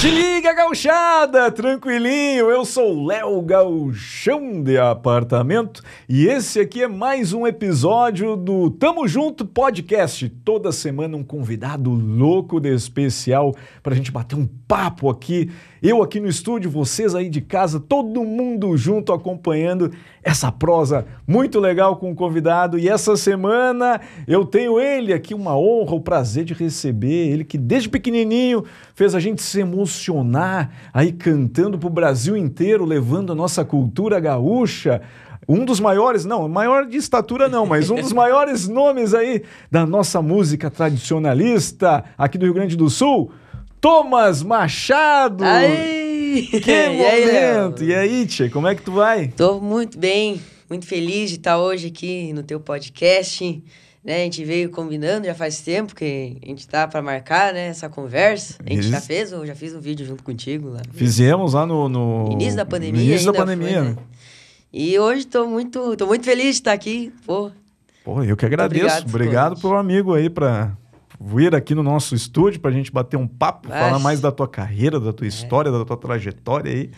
Te liga, gauchada! Tranquilinho, eu sou Léo Gauchão de Apartamento e esse aqui é mais um episódio do Tamo Junto Podcast. Toda semana um convidado louco de especial pra gente bater um papo aqui. Eu aqui no estúdio, vocês aí de casa, todo mundo junto acompanhando essa prosa muito legal com o convidado. E essa semana eu tenho ele aqui, uma honra, o prazer de receber ele que desde pequenininho fez a gente se emocionar aí cantando pro Brasil inteiro, levando a nossa cultura gaúcha. Um dos maiores, não, maior de estatura não, mas um dos maiores nomes aí da nossa música tradicionalista aqui do Rio Grande do Sul, Thomas Machado. Aí! Que E aí, momento! E aí, Tchê, como é que tu vai? Tô muito bem, muito feliz de estar hoje aqui no teu podcast. Né, a gente veio combinando já faz tempo que a gente tá para marcar né, essa conversa. A gente já fez, eu já fiz um vídeo junto contigo lá. Fizemos lá no, no Início da pandemia. no início da pandemia. foi, né? E hoje tô muito, tô muito feliz de estar aqui. Pô, Pô, eu que agradeço. Obrigado Obrigado, pelo amigo aí pra vir aqui no nosso estúdio pra gente bater um papo, falar mais da tua carreira, da tua história, da tua trajetória aí.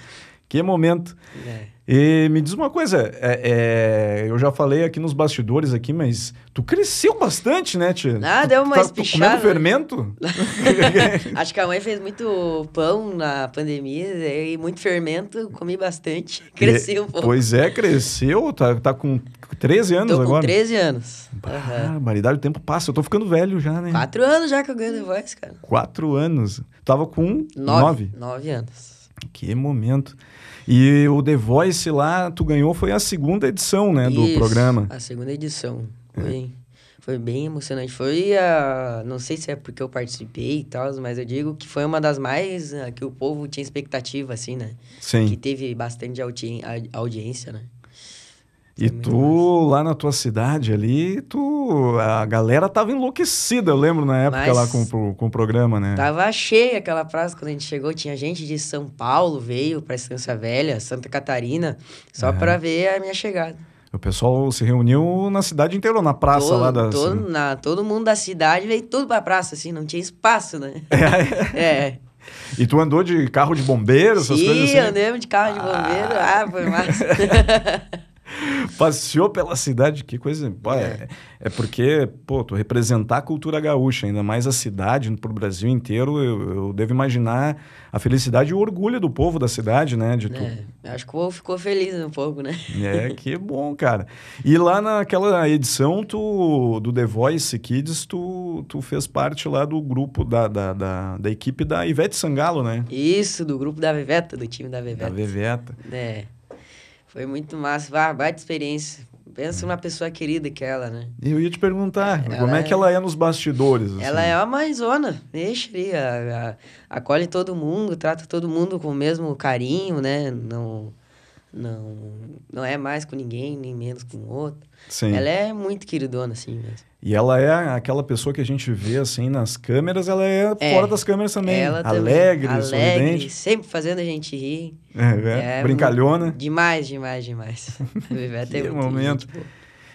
Que momento. é. E me diz uma coisa, é, é, eu já falei aqui nos bastidores aqui, mas tu cresceu bastante, né, tia? Ah, Tu- deu uma tá- espichada. comendo fermento? acho que a mãe fez muito pão na pandemia e muito fermento, comi bastante. Cresci um pouco. Pois é, cresceu, tá, tá com 13 anos Tô com agora. 13 anos. Barbaridade, o tempo passa. Eu tô ficando velho já, né? Quatro anos já que eu ganho The Voice, cara. Quatro anos. Tava com Nove. nove. Nove anos. Que momento. E o The Voice lá, tu ganhou, foi a segunda edição, né, do Isso, programa. A segunda edição. Foi, foi bem emocionante. Foi a. Não sei se é porque eu participei e tal, mas eu digo que foi uma das mais. ah, que o povo tinha expectativa, assim, né? Que Sim. teve bastante audi audiência, né? E tu, lá na tua cidade ali, tu... A galera tava enlouquecida, eu lembro, na época Mas- lá com, com o programa, né? Tava cheia aquela praça quando a gente chegou. Tinha gente de São Paulo, veio pra Estância Velha, Santa Catarina, só Aham. pra ver a minha chegada. O pessoal se reuniu na cidade inteira, na praça todo, lá da... todo, na, todo mundo da cidade veio tudo pra praça, assim, não tinha espaço, né? é. E tu andou de carro de bombeiro, essas Sim, coisas assim? andamos de carro de bombeiro. Ah, foi massa. Passeou pela cidade, que coisa. Pô, é. É. porque, pô, tu representar a cultura gaúcha, ainda mais a cidade, pro Brasil inteiro, eu, eu devo imaginar a felicidade e o orgulho do povo da cidade, né? De tu. É, acho que o povo ficou feliz um pouco, né? É, que bom, cara. E lá naquela edição tu, do The Voice Kids, tu, tu fez parte lá do grupo, da, da, da, da equipe da Ivete Sangalo, né? Isso, do grupo da Veveta, do time da Da Veveta. Veveta. É. Foi muito massa. Ah, baita experiência. Pensa numa pessoa querida que é ela, né? E eu ia te perguntar, Ela como é que é- ela é nos bastidores? assim? Ela é uma mãezona, deixa ali, a- a- acolhe todo mundo, trata todo mundo com o mesmo carinho, né? Não, não, não é mais com ninguém, nem menos com outro. Sim. Ela é muito queridona, assim mesmo. E ela é aquela pessoa que a gente vê assim nas câmeras, ela é, É. fora das câmeras também. Ela também, alegre, alegre, sorridente. sempre fazendo a gente rir. É, é, É, brincalhona. Demais, demais, demais. Viveta é Que muito momento. gente.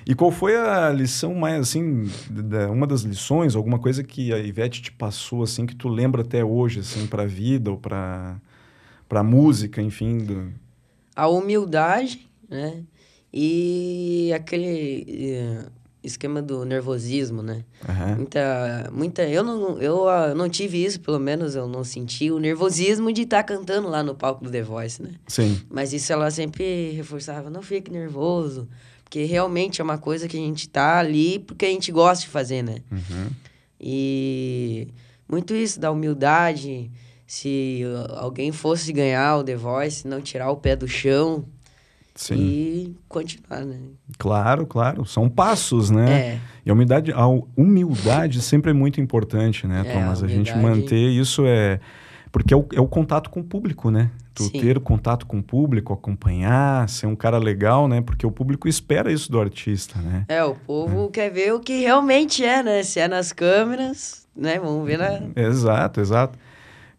E qual foi a lição mais assim, da- uma das lições, alguma coisa que a Ivete te passou assim que tu lembra até hoje assim para vida ou para para música, enfim, do... A humildade, né? E aquele eh, esquema do nervosismo, né? Aham. Muita, muita, eu não, eu ah, não tive isso, pelo menos eu não senti o nervosismo de estar cantando lá no palco do The Voice, né? Sim. Mas isso ela sempre reforçava, não fique nervoso, porque realmente é uma coisa que a gente tá ali porque a gente gosta de fazer, né? Uhum. E muito isso da humildade, se uh, alguém fosse ganhar o The Voice, não tirar o pé do chão Sim. e continuar, né? Claro, claro, são passos, né? É, E a humildade, a humildade sempre é muito importante, né, É, Thomas? a A gente manter isso é. Porque é o, é o contato com o público, né? Tu Sim. ter o contato com o público, acompanhar, ser um cara legal, né? Porque o público espera isso do artista, né? é, o povo quer ver o que realmente é, né? Se é nas câmeras, né? Vamos ver na... Exato, exato.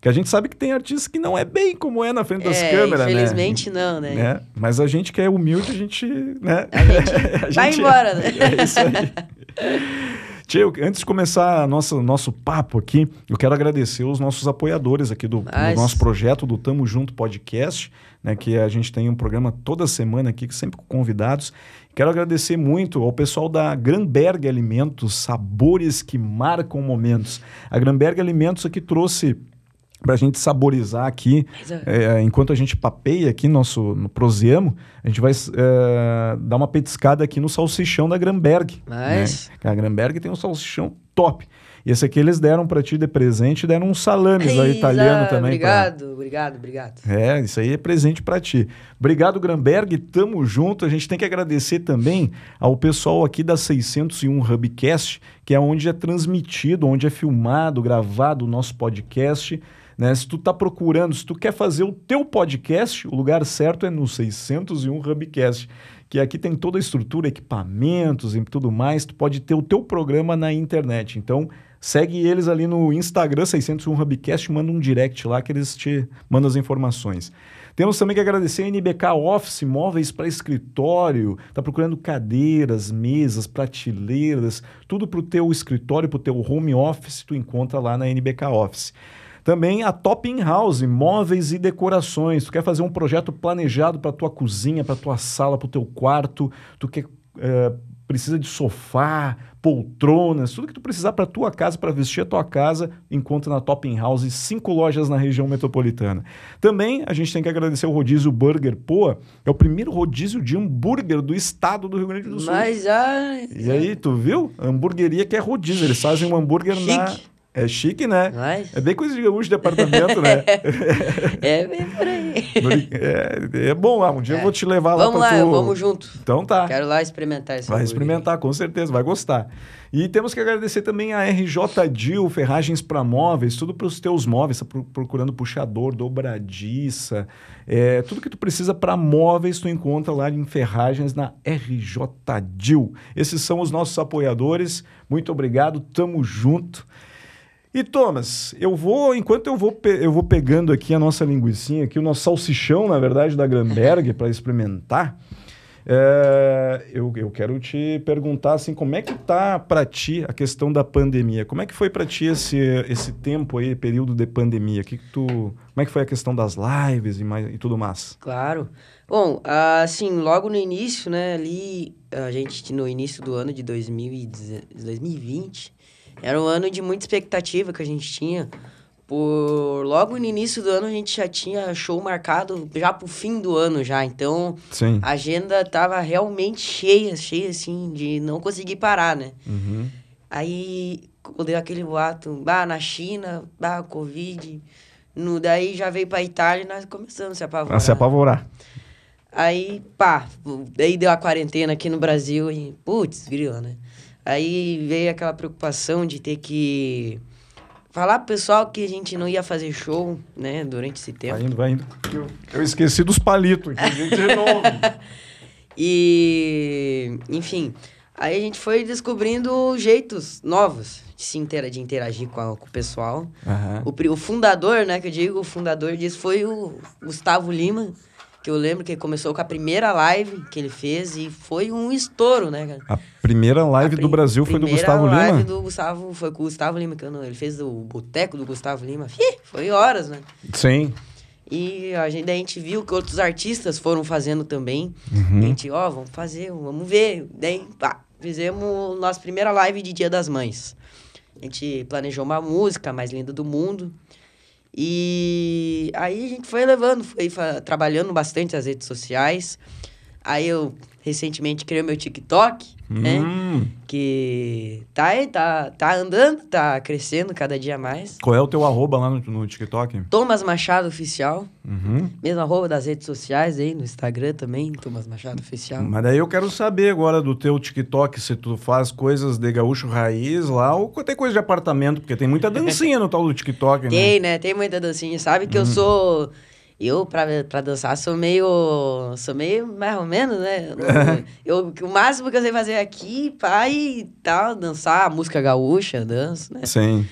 Que a gente sabe que tem artistas que não é bem como é na frente das é, câmeras, né? infelizmente não, né? né? Mas a gente que é humilde, a gente, né? A gente A vai gente- embora, né? É isso aí. Eu- antes de começar nosso, nosso papo aqui, eu quero agradecer os nossos apoiadores aqui do, do Mas- nosso projeto do Tamo Junto Podcast, né, que a gente tem um programa toda semana aqui, sempre com convidados. Quero agradecer muito ao pessoal da Granberg Alimentos, sabores que marcam momentos. A Granberg Alimentos aqui trouxe para a gente saborizar aqui, Mas, é, é, enquanto a gente papeia aqui nosso, no Proseamo, a gente vai é, dar uma petiscada aqui no salsichão da Granberg. Mas- né? A Granberg tem um salsichão top. E esse aqui eles deram para ti de presente, deram uns salames aí italiano também. pra- Obrigado, obrigado, obrigado. é, isso aí é presente para ti. Obrigado, Granberg. Tamo junto. A gente tem que agradecer também ao pessoal aqui da 601 Hubcast, que é onde é transmitido, onde é filmado, gravado o nosso podcast. Né? Se tu tá procurando, se tu quer fazer o teu podcast, o lugar certo é no 601 Hubcast, que aqui tem toda a estrutura, equipamentos e tudo mais. Tu pode ter o teu programa na internet. Então, segue eles ali no Instagram 601 Hubcast, manda um direct lá que eles te mandam as informações. Temos também que agradecer a NBK Office, móveis para escritório. Tá procurando cadeiras, mesas, prateleiras, tudo para o teu escritório, para o teu home office, tu encontra lá na NBK Office. Também a Topping House, móveis e decorações. Tu quer fazer um projeto planejado para tua cozinha, para tua sala, para o teu quarto, tu quer eh, precisa de sofá, poltronas, tudo que tu precisar para tua casa, para vestir a tua casa, encontra na Topping House, cinco lojas na região metropolitana. Também a gente tem que agradecer o rodízio Burger Poa, é o primeiro rodízio de hambúrguer do estado do Rio Grande do Sul. Mas já. E aí, tu viu? A hamburgueria que é rodízio, eles fazem um hambúrguer na... É chique, né? Mas É bem coisa de gaúcho de apartamento, né? é bem por aí. é, é bom lá, um dia eu vou te levar lá Vamos pra lá, tu... vamos junto. Então tá. Quero lá experimentar esse Vai experimentar, com certeza, vai gostar. E temos que agradecer também a RJ Dil, ferragens para móveis, tudo para os teus móveis, tá pro- procurando puxador, dobradiça, é, tudo que tu precisa para móveis tu encontra lá em ferragens na RJ Dil. Esses são os nossos apoiadores. Muito obrigado, tamo junto. E Thomas, eu vou, enquanto eu vou, eu vou pegando aqui a nossa linguiçinha, aqui o nosso salsichão, na verdade, da Granberg para experimentar, é, eu, eu quero te perguntar assim, como é que tá para ti a questão da pandemia? Como é que foi para ti esse, esse tempo aí, período de pandemia? Que que tu, como é que foi a questão das lives e, mais, e tudo mais? Claro. Bom, assim, logo no início, né, ali, a gente, no início do ano de 2010 2020, era um ano de muita expectativa que a gente tinha. Por logo no início do ano a gente já tinha show marcado já pro fim do ano já. Então, Sim. a agenda tava realmente cheia, cheia assim, de não conseguir parar, né? Uhum. Aí quando deu aquele boato, bah, na China, bah, Covid. No, daí já veio pra Itália e nós começamos a se apavorar. A se apavorar. Aí, pá, daí deu a quarentena aqui no Brasil e, putz, grila, né? Aí veio aquela preocupação de ter que falar pro pessoal que a gente não ia fazer show, né, durante esse tempo. Vai indo, vai indo. Eu, eu esqueci dos palitos aqui, a gente renova. E, enfim, aí a gente foi descobrindo jeitos novos de se intera de interagir com, a- com o pessoal. Aham. O, o fundador, né, que eu digo, o fundador disso foi o Gustavo Lima, que eu lembro que começou com a primeira live que ele fez e foi um estouro, né, cara? A primeira live A do Brasil foi do primeira Gustavo live Lima? do Gustavo, foi com o Gustavo Lima, que eu não, ele fez o boteco do Gustavo Lima. Ih, foi horas, né? Sim. E a gente, a gente viu que outros artistas foram fazendo também. Uhum. A gente, ó, vamos fazer, vamos ver. Daí, pá, fizemos nossa primeira live de Dia das Mães. A gente planejou uma música mais linda do mundo. E aí a gente foi levando, foi trabalhando bastante as redes sociais. Aí eu recentemente criei meu TikTok, né? Hum. Que tá aí, tá, tá andando, tá crescendo cada dia mais. Qual é o teu arroba lá no, no TikTok? Thomas Machado Oficial. Uhum. Mesmo arroba das redes sociais aí, no Instagram também, Thomas Machado Oficial. Mas daí eu quero saber agora do teu TikTok se tu faz coisas de gaúcho raiz lá ou tem coisa de apartamento, porque tem muita dancinha no tal do TikTok, né? Tem, né? Tem muita dancinha. Sabe que eu sou. Eu, pra, pra dançar, sou meio. Sou meio mais ou menos, né? Eu, eu- o máximo que eu sei fazer aqui, pai e tal, dançar música gaúcha, danço, né? Sim.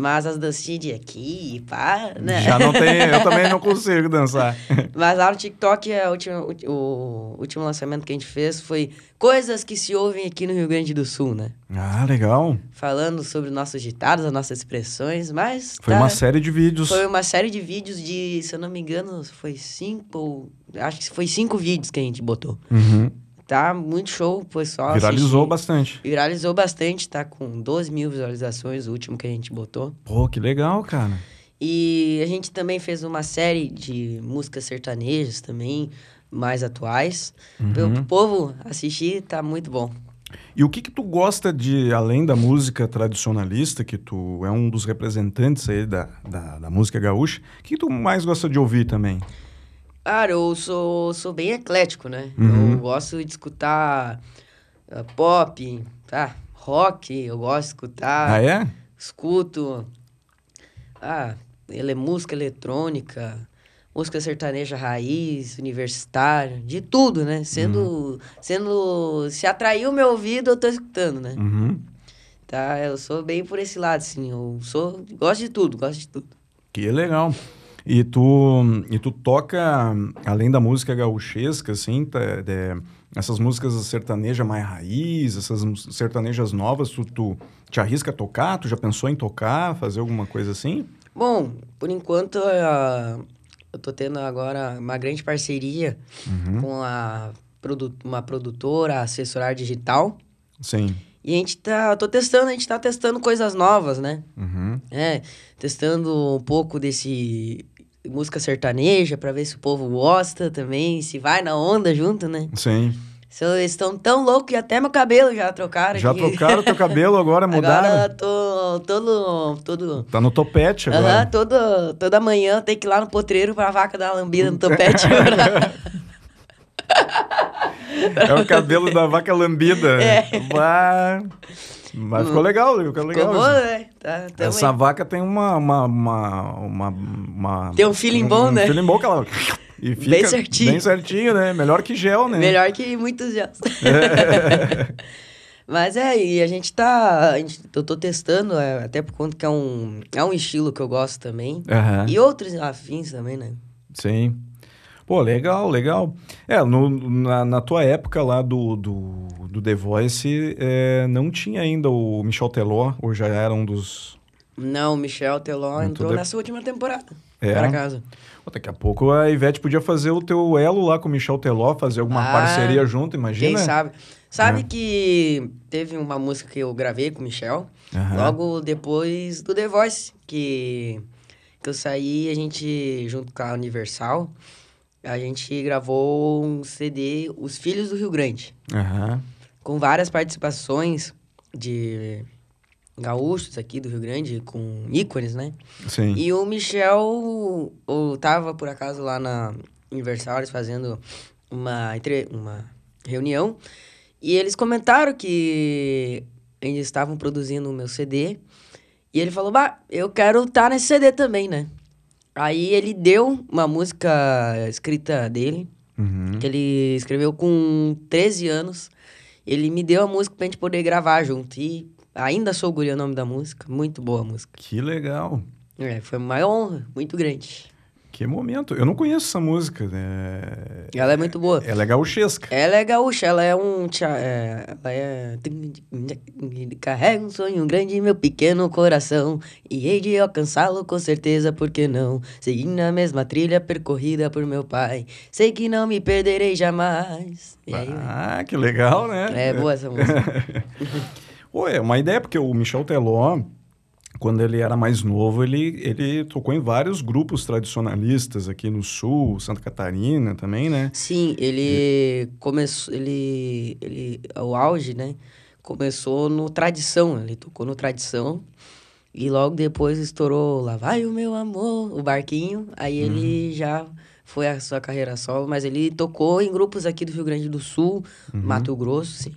Mas as dancinhas de aqui, pá, né? Já não tem, eu também não consigo dançar. Mas lá no TikTok, a última, o, o último lançamento que a gente fez foi coisas que se ouvem aqui no Rio Grande do Sul, né? Ah, legal. Falando sobre nossos ditados, as nossas expressões, mas... Foi tá- uma série de vídeos. Foi uma série de vídeos de, se eu não me engano, foi cinco, ou- acho que foi cinco vídeos que a gente botou. Uhum. Tá muito show, pessoal Viralizou assistir. bastante. Viralizou bastante, tá com 12 mil visualizações, o último que a gente botou. Pô, que legal, cara. E a gente também fez uma série de músicas sertanejas também, mais atuais. Uhum. Para o povo assistir, tá muito bom. E o que que tu gosta de, além da música tradicionalista, que tu é um dos representantes aí da, da, da música gaúcha, o que que tu mais gosta de ouvir também? Cara, eu sou, sou bem eclético, né? Uhum. Eu gosto de escutar ah, pop, tá? rock, eu gosto de escutar. Ah, é? Escuto. Ah, ele é música eletrônica, música sertaneja raiz, universitária, de tudo, né? Sendo. Uhum. sendo Se atraiu o meu ouvido, eu tô escutando, né? Uhum. Tá? Eu sou bem por esse lado, assim. Eu sou. Gosto de tudo, gosto de tudo. Que legal. E tu, e tu toca, além da música gauchesca, assim, tá, é, essas músicas sertanejas mais raiz, essas sertanejas novas, tu, tu te arrisca a tocar? Tu já pensou em tocar, fazer alguma coisa assim? Bom, por enquanto ah, eu tô tendo agora uma grande parceria Uhum. com a produ uma produtora, assessorar digital. Sim. E a gente tá. Eu tô testando, a gente tá testando coisas novas, né? Uhum. É, testando um pouco desse música sertaneja pra ver se o povo gosta também, se vai na onda junto, né? Sim. Eles estão tão loucos que até meu cabelo já trocaram. Já aqui. trocaram teu cabelo agora, mudaram? Agora tô todo. todo Tá no topete agora. todo, toda manhã tem que ir lá no potreiro pra vaca dar uma lambida no topete. pra- É o cabelo da vaca lambida. É. Bah. Mas ficou legal, ficou legal. Ficou bom, né? Tá, Essa aí. vaca tem uma, uma, uma, uma, uma- Tem um feeling bom, um né? feeling bom que ela... E fica Bem certinho. Bem certinho, né? Melhor que gel, né? Melhor que muitos já. Mas é, e a gente tá. A gente, eu tô testando, é, até por conta que é um, é um estilo que eu gosto também. Aham. E outros afins também, né? Sim. Pô, legal, legal. É, no, na, na tua época lá do, do, do The Voice, é, não tinha ainda o Michel Teló, ou já era um dos... Não, o Michel Teló Muito entrou de- nessa última temporada. É? Pra casa. Pô, daqui a pouco a Ivete podia fazer o teu elo lá com o Michel Teló, fazer alguma Ah, parceria junto, imagina? Quem sabe? Sabe É. que teve uma música que eu gravei com o Michel, logo depois do The Voice, que, que eu saí, a gente, junto com a Universal, a gente gravou um CD, Os Filhos do Rio Grande, Aham. Com várias participações de gaúchos aqui do Rio Grande, com ícones, né? Sim. E o Michel o, tava, por acaso, lá na Universal, eles fazendo uma, entre- uma reunião. E eles comentaram que eles estavam produzindo o meu CD. E ele falou, bah, eu quero estar nesse CD também, né? Aí ele deu uma música escrita dele, Uhum. que ele escreveu com 13 anos. Ele me deu a música pra gente poder gravar junto. E ainda sou guri é o nome da música. Muito boa a música. Que legal. É, foi uma honra muito grande. Que momento. Eu não conheço essa música. né? Ela é muito boa. Ela é gauchesca. Ela é gaúcha, ela é um. tia- é, ela é. Carrega um sonho grande meu pequeno coração. E hei de alcançá-lo com certeza, por que não? Seguindo a mesma trilha percorrida por meu pai. Sei que não me perderei jamais. Aí, Ah, que legal, né? é boa essa música. Pô, é uma ideia, porque o Michel Teló, quando ele era mais novo, ele, ele tocou em vários grupos tradicionalistas aqui no Sul, Santa Catarina também, né? Sim, ele começou. Ele, ele. O auge, né? Começou no Tradição. Ele tocou no Tradição. E logo depois estourou Lá Vai o Meu Amor, o Barquinho. Aí ele já foi a sua carreira solo, mas ele tocou em grupos aqui do Rio Grande do Sul, Mato Grosso, sim.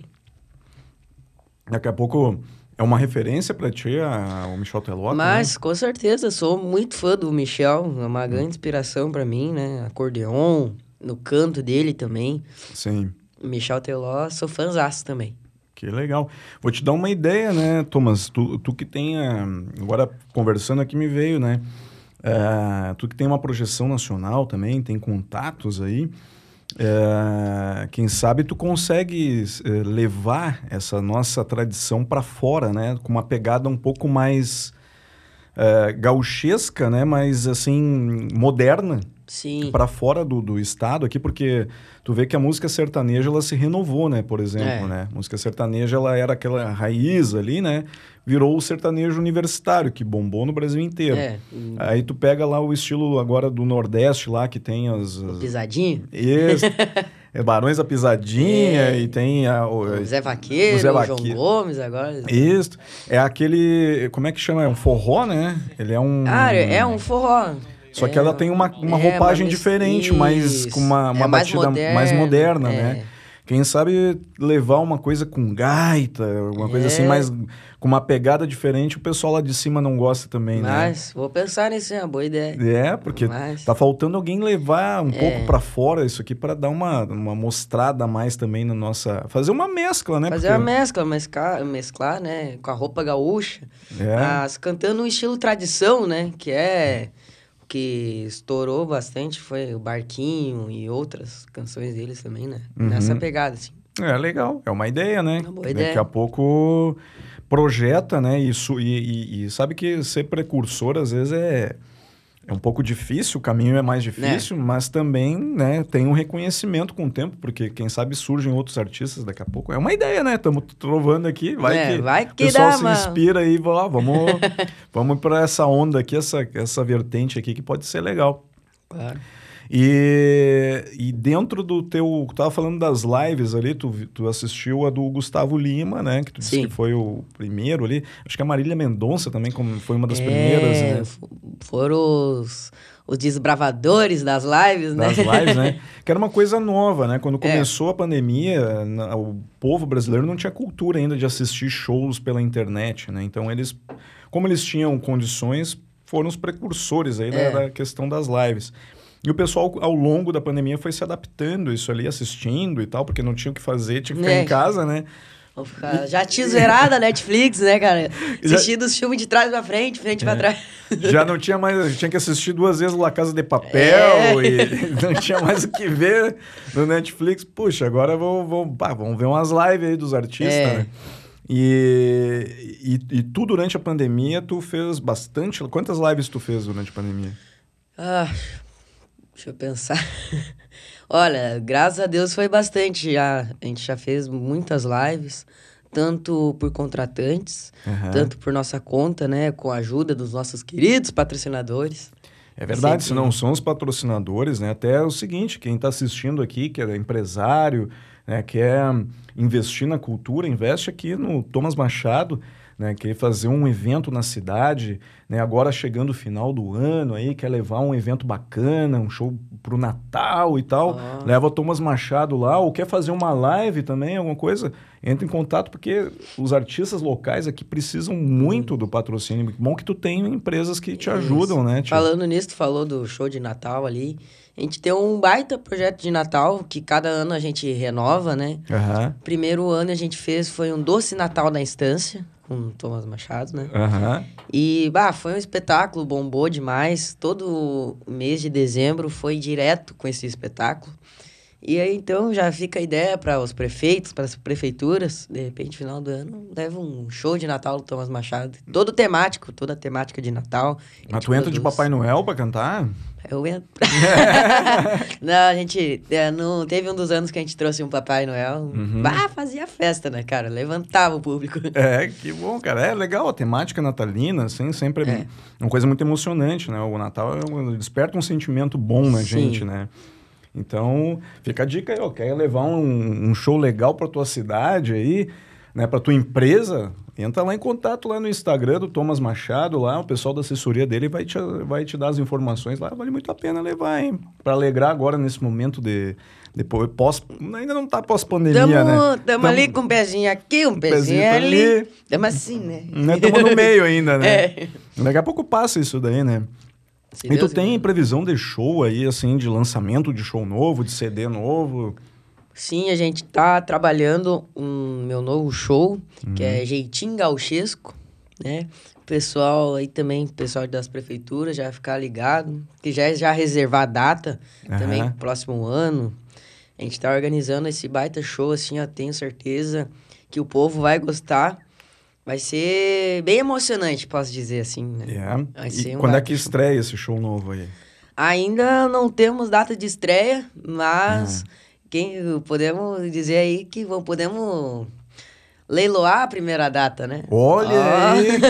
Daqui a pouco é uma referência pra ti, a, o Michel Teló? Mas, com certeza, sou muito fã do Michel. É uma grande inspiração pra mim, né? Acordeon, no canto dele também. Sim. Michel Teló, sou fãzaço também. Que legal. Vou te dar uma ideia, né, Thomas? Tu, tu que tem. ah, Agora, conversando aqui, me veio, né? Ah, tu que tem uma projeção nacional também, tem contatos aí. Ah, quem sabe tu consegue eh, levar essa nossa tradição para fora, né? Com uma pegada um pouco mais eh, gauchesca, né? Mas assim, moderna Sim. para fora do, do estado aqui, porque tu vê que a música sertaneja ela se renovou, né? Por exemplo, É. né? A música sertaneja ela era aquela raiz ali, né? Virou o sertanejo universitário que bombou no Brasil inteiro. É. Aí tu pega lá o estilo agora do Nordeste lá que tem as, as Pisadinho. Isso. é Barões da Pisadinha É. e tem a, o, O Zé Vaqueiro, o Zé Vaqueiro. João Gomes agora. isso. É aquele, como é que chama? É um forró, né? Ele é um Ah, é um forró. Só que É ela tem uma, uma é, roupagem diferente, mais com uma, uma É mais batida mais moderna, é. né? Quem sabe levar uma coisa com gaita, uma coisa assim É. mais com uma pegada diferente, o pessoal lá de cima não gosta também, Mas vou pensar nisso, é uma boa ideia. né? É, porque Mas- tá faltando alguém levar um É. pouco pra fora isso aqui pra dar uma, uma mostrada a mais também na nossa, fazer uma mescla, né? Fazer Porque- uma mescla, mesclar, mesclar, né? Com a roupa gaúcha. É. Mas cantando um estilo tradição, né? Que é o que estourou bastante, foi o Barquinho e outras canções deles também, né? Uhum. Nessa pegada, assim. É legal, é uma ideia, né? Uma boa Daqui ideia. a pouco projeta, né? Isso, e, e- e sabe que ser precursor às vezes é, é um pouco difícil, o caminho é mais difícil, mas também né, tem um reconhecimento com o tempo, porque quem sabe surgem outros artistas daqui a pouco. É uma ideia, né? Estamos trovando aqui, vai É, que vai o que pessoal dá, se inspira ó, vamos, vamos para essa onda aqui, essa, essa vertente aqui que pode ser legal. Claro. E, e dentro do teu. Tu tava falando das lives ali, tu, tu assistiu a do Gustavo Lima, né? Que tu disse Sim. que foi o primeiro ali. Acho que a Marília Mendonça também foi uma das É, primeiras, né? Foram os, os desbravadores das lives, né? Das lives, né? Que era uma coisa nova, né? Quando É. começou a pandemia, na- o povo brasileiro não tinha cultura ainda de assistir shows pela internet, né? Então eles, como eles tinham condições, foram os precursores aí da- É. da, questão das lives. E o pessoal, ao longo da pandemia, foi se adaptando a isso ali, assistindo e tal, porque não tinha o que fazer, tinha que ficar É. em casa, né? Vou ficar já tinha zerado a Netflix, né, cara? Já- Assistindo os filmes de trás pra frente, frente pra trás. Já não tinha mais, tinha que assistir duas vezes La Casa de Papel É. e não tinha mais o que ver no Netflix. Puxa, agora vou, vou, pá, vamos ver umas lives aí dos artistas, É. né? E, e, e tu, durante a pandemia, tu fez bastante... Quantas lives tu fez durante a pandemia? Ah, deixa eu pensar. Olha, graças a Deus foi bastante já. A gente já fez muitas lives, tanto por contratantes, Aham. tanto por nossa conta, né? Com a ajuda dos nossos queridos patrocinadores. É verdade, se não são os patrocinadores, né? Até é o seguinte, quem está assistindo aqui, que é empresário, né, quer investir na cultura, investe aqui no Thomas Machado, né, quer fazer um evento na cidade, né, agora chegando o final do ano aí, quer levar um evento bacana, um show pro Natal e tal, Ah. leva o Thomas Machado lá, ou quer fazer uma live também, alguma coisa, entra em contato, porque os artistas locais aqui precisam muito do patrocínio. Bom que tu tem empresas que te ajudam, né? Falando nisso, tu falou do show de Natal ali. A gente tem um baita projeto de Natal que cada ano a gente renova, né? Aham, Primeiro ano a gente fez foi um doce Natal na Estância, com o Thomas Machado, né? aham. E, bah, foi um espetáculo, bombou demais. Todo mês de dezembro foi direto com esse espetáculo. E aí, então, já fica a ideia para os prefeitos, para as prefeituras, de repente, final do ano, leva um show de Natal do Thomas Machado. Todo temático, toda a temática de Natal. Mas tu entra de. Papai Noel pra cantar? Eu entro. não, a gente. é, não, teve um dos anos que a gente trouxe um Papai Noel. Uhum. Bah, fazia festa, né, cara? Levantava o público. É, que bom, cara. É legal a temática natalina, assim, sempre é É. uma coisa muito emocionante, né? O Natal é desperta um sentimento bom na Sim. gente, né? Então, fica a dica aí, ó. Quer levar um, um show legal pra tua cidade aí, né? Pra tua empresa, entra lá em contato lá no Instagram do Thomas Machado, lá, o pessoal da assessoria dele vai te, vai te dar as informações lá. Vale muito a pena levar, hein? Pra alegrar agora nesse momento de... Depois, pós, ainda não tá pós-pandemia, Tamo, né? tamo ali com um pezinho aqui, um pezinho, pezinho ali. Tamo assim, né? Estamos no meio ainda, né? É. Daqui a pouco passa isso daí, né? Se e tu Deus tem quiser. previsão de show aí, assim, de lançamento de show novo, de CD novo? Sim, a gente tá trabalhando um meu novo show, que é Jeitinho Gauchesco, né? Pessoal aí também, pessoal das prefeituras, já ficar ligado, que já é já reservar a data também Aham. pro próximo ano. A gente tá organizando esse baita show, assim, eu tenho certeza que o povo vai gostar. Vai ser bem emocionante, posso dizer assim, né? É. Vai E um quando é que show. estreia esse show novo aí? Ainda não temos data de estreia, mas Hum. Quem podemos dizer aí que vamos, podemos leiloar a primeira data, né? Olha Ó. aí!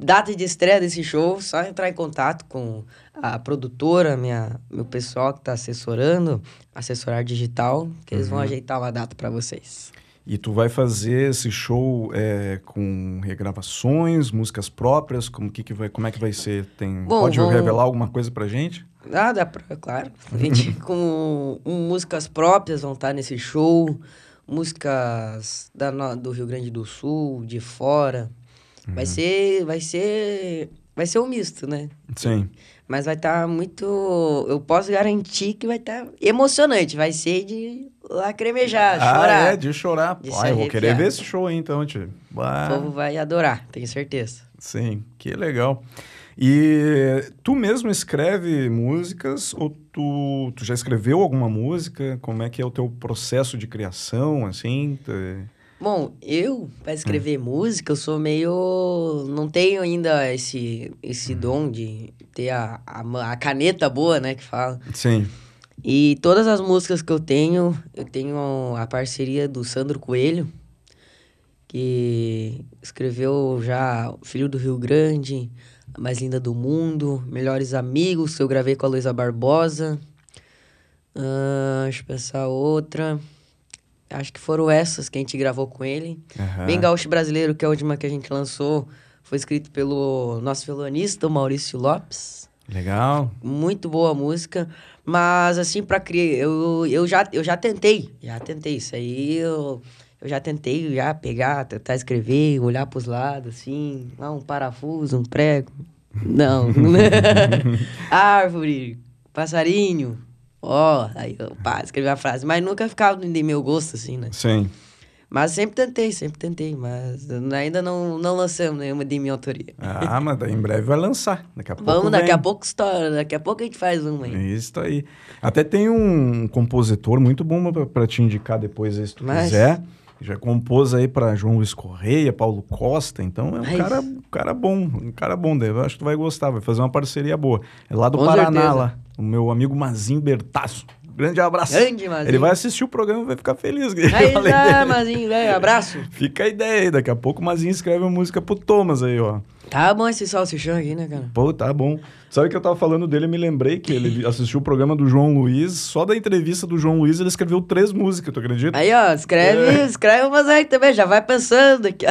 Data de estreia desse show, só entrar em contato com a produtora, minha, meu pessoal que está assessorando, assessorar digital, que eles vão Uhum. ajeitar uma data para vocês. E tu vai fazer esse show é, com regravações, músicas próprias? Como, que que vai, como é que vai ser? Tem, Bom, pode vamos- revelar alguma coisa pra gente? Ah, dá pra, claro. A gente com músicas próprias vão estar nesse show, músicas da, do Rio Grande do Sul, de fora. Vai ser, vai ser, vai ser um misto, né? Sim. Mas vai estar muito, eu posso garantir que vai estar emocionante, vai ser de lacrimejar, Ah, chorar. é, de chorar. De se eu vou querer ver esse show aí, então, tio. O povo vai adorar, tenho certeza. Sim, que legal. E tu mesmo escreve músicas ou tu, tu já escreveu alguma música? Como é que é o teu processo de criação, assim? Te- Bom, eu, para Hum. escrever música, eu sou meio. Não tenho ainda esse, esse Hum. dom de ter a, a, a caneta boa, né? Que fala. Sim. E todas as músicas que eu tenho, eu tenho a parceria do Sandro Coelho, que escreveu já Filho do Rio Grande, Mais Linda do Mundo, Melhores Amigos, que eu gravei com a Luísa Barbosa. Ah, deixa eu pensar outra. Acho que foram essas que a gente gravou com ele. Aham. Bem Gaúcho Brasileiro, que é a última que a gente lançou, foi escrito pelo nosso violonista, o Maurício Lopes. Legal. Muito boa a música. Mas, assim, pra criar... Eu, eu, já, eu já tentei. Já tentei. Isso aí eu, eu já tentei já pegar, tentar escrever, olhar pros lados, assim. Ah, um parafuso, um prego. Não. Árvore, passarinho. Ó, aí eu pá, escrevi a frase. Mas nunca ficava de meu gosto, assim, né? Sim. Mas sempre tentei, sempre tentei. Mas ainda não, não lançamos nenhuma de minha autoria. Ah, mas em breve vai lançar. Daqui a pouco Vamos, daqui vem. a pouco estoura. Daqui a pouco a gente faz uma aí. Isso aí. Até tem um compositor muito bom pra te indicar depois se tu Mas- quiser. Já compôs aí pra João Luiz Correia, Paulo Costa, então é um Mas- cara, um cara bom, um cara bom, Dave. Acho que tu vai gostar, vai fazer uma parceria boa. É lá do Com Paraná, certeza. lá. O meu amigo Mazinho Bertaço. Grande abraço. Grande, Mazinho. Ele vai assistir o programa e vai ficar feliz. Aí tá, dele. Mazinho, velho, abraço. Fica a ideia aí, daqui a pouco o Mazinho escreve uma música pro Thomas aí, ó. Tá bom esse salsichão aqui, né, cara? Pô, tá bom. Sabe que eu tava falando dele, eu me lembrei que ele assistiu o programa do João Luiz. Só da entrevista do João Luiz ele escreveu três músicas, tu acredita? Aí, ó, escreve, É. escreve umas aí também, já vai pensando aqui.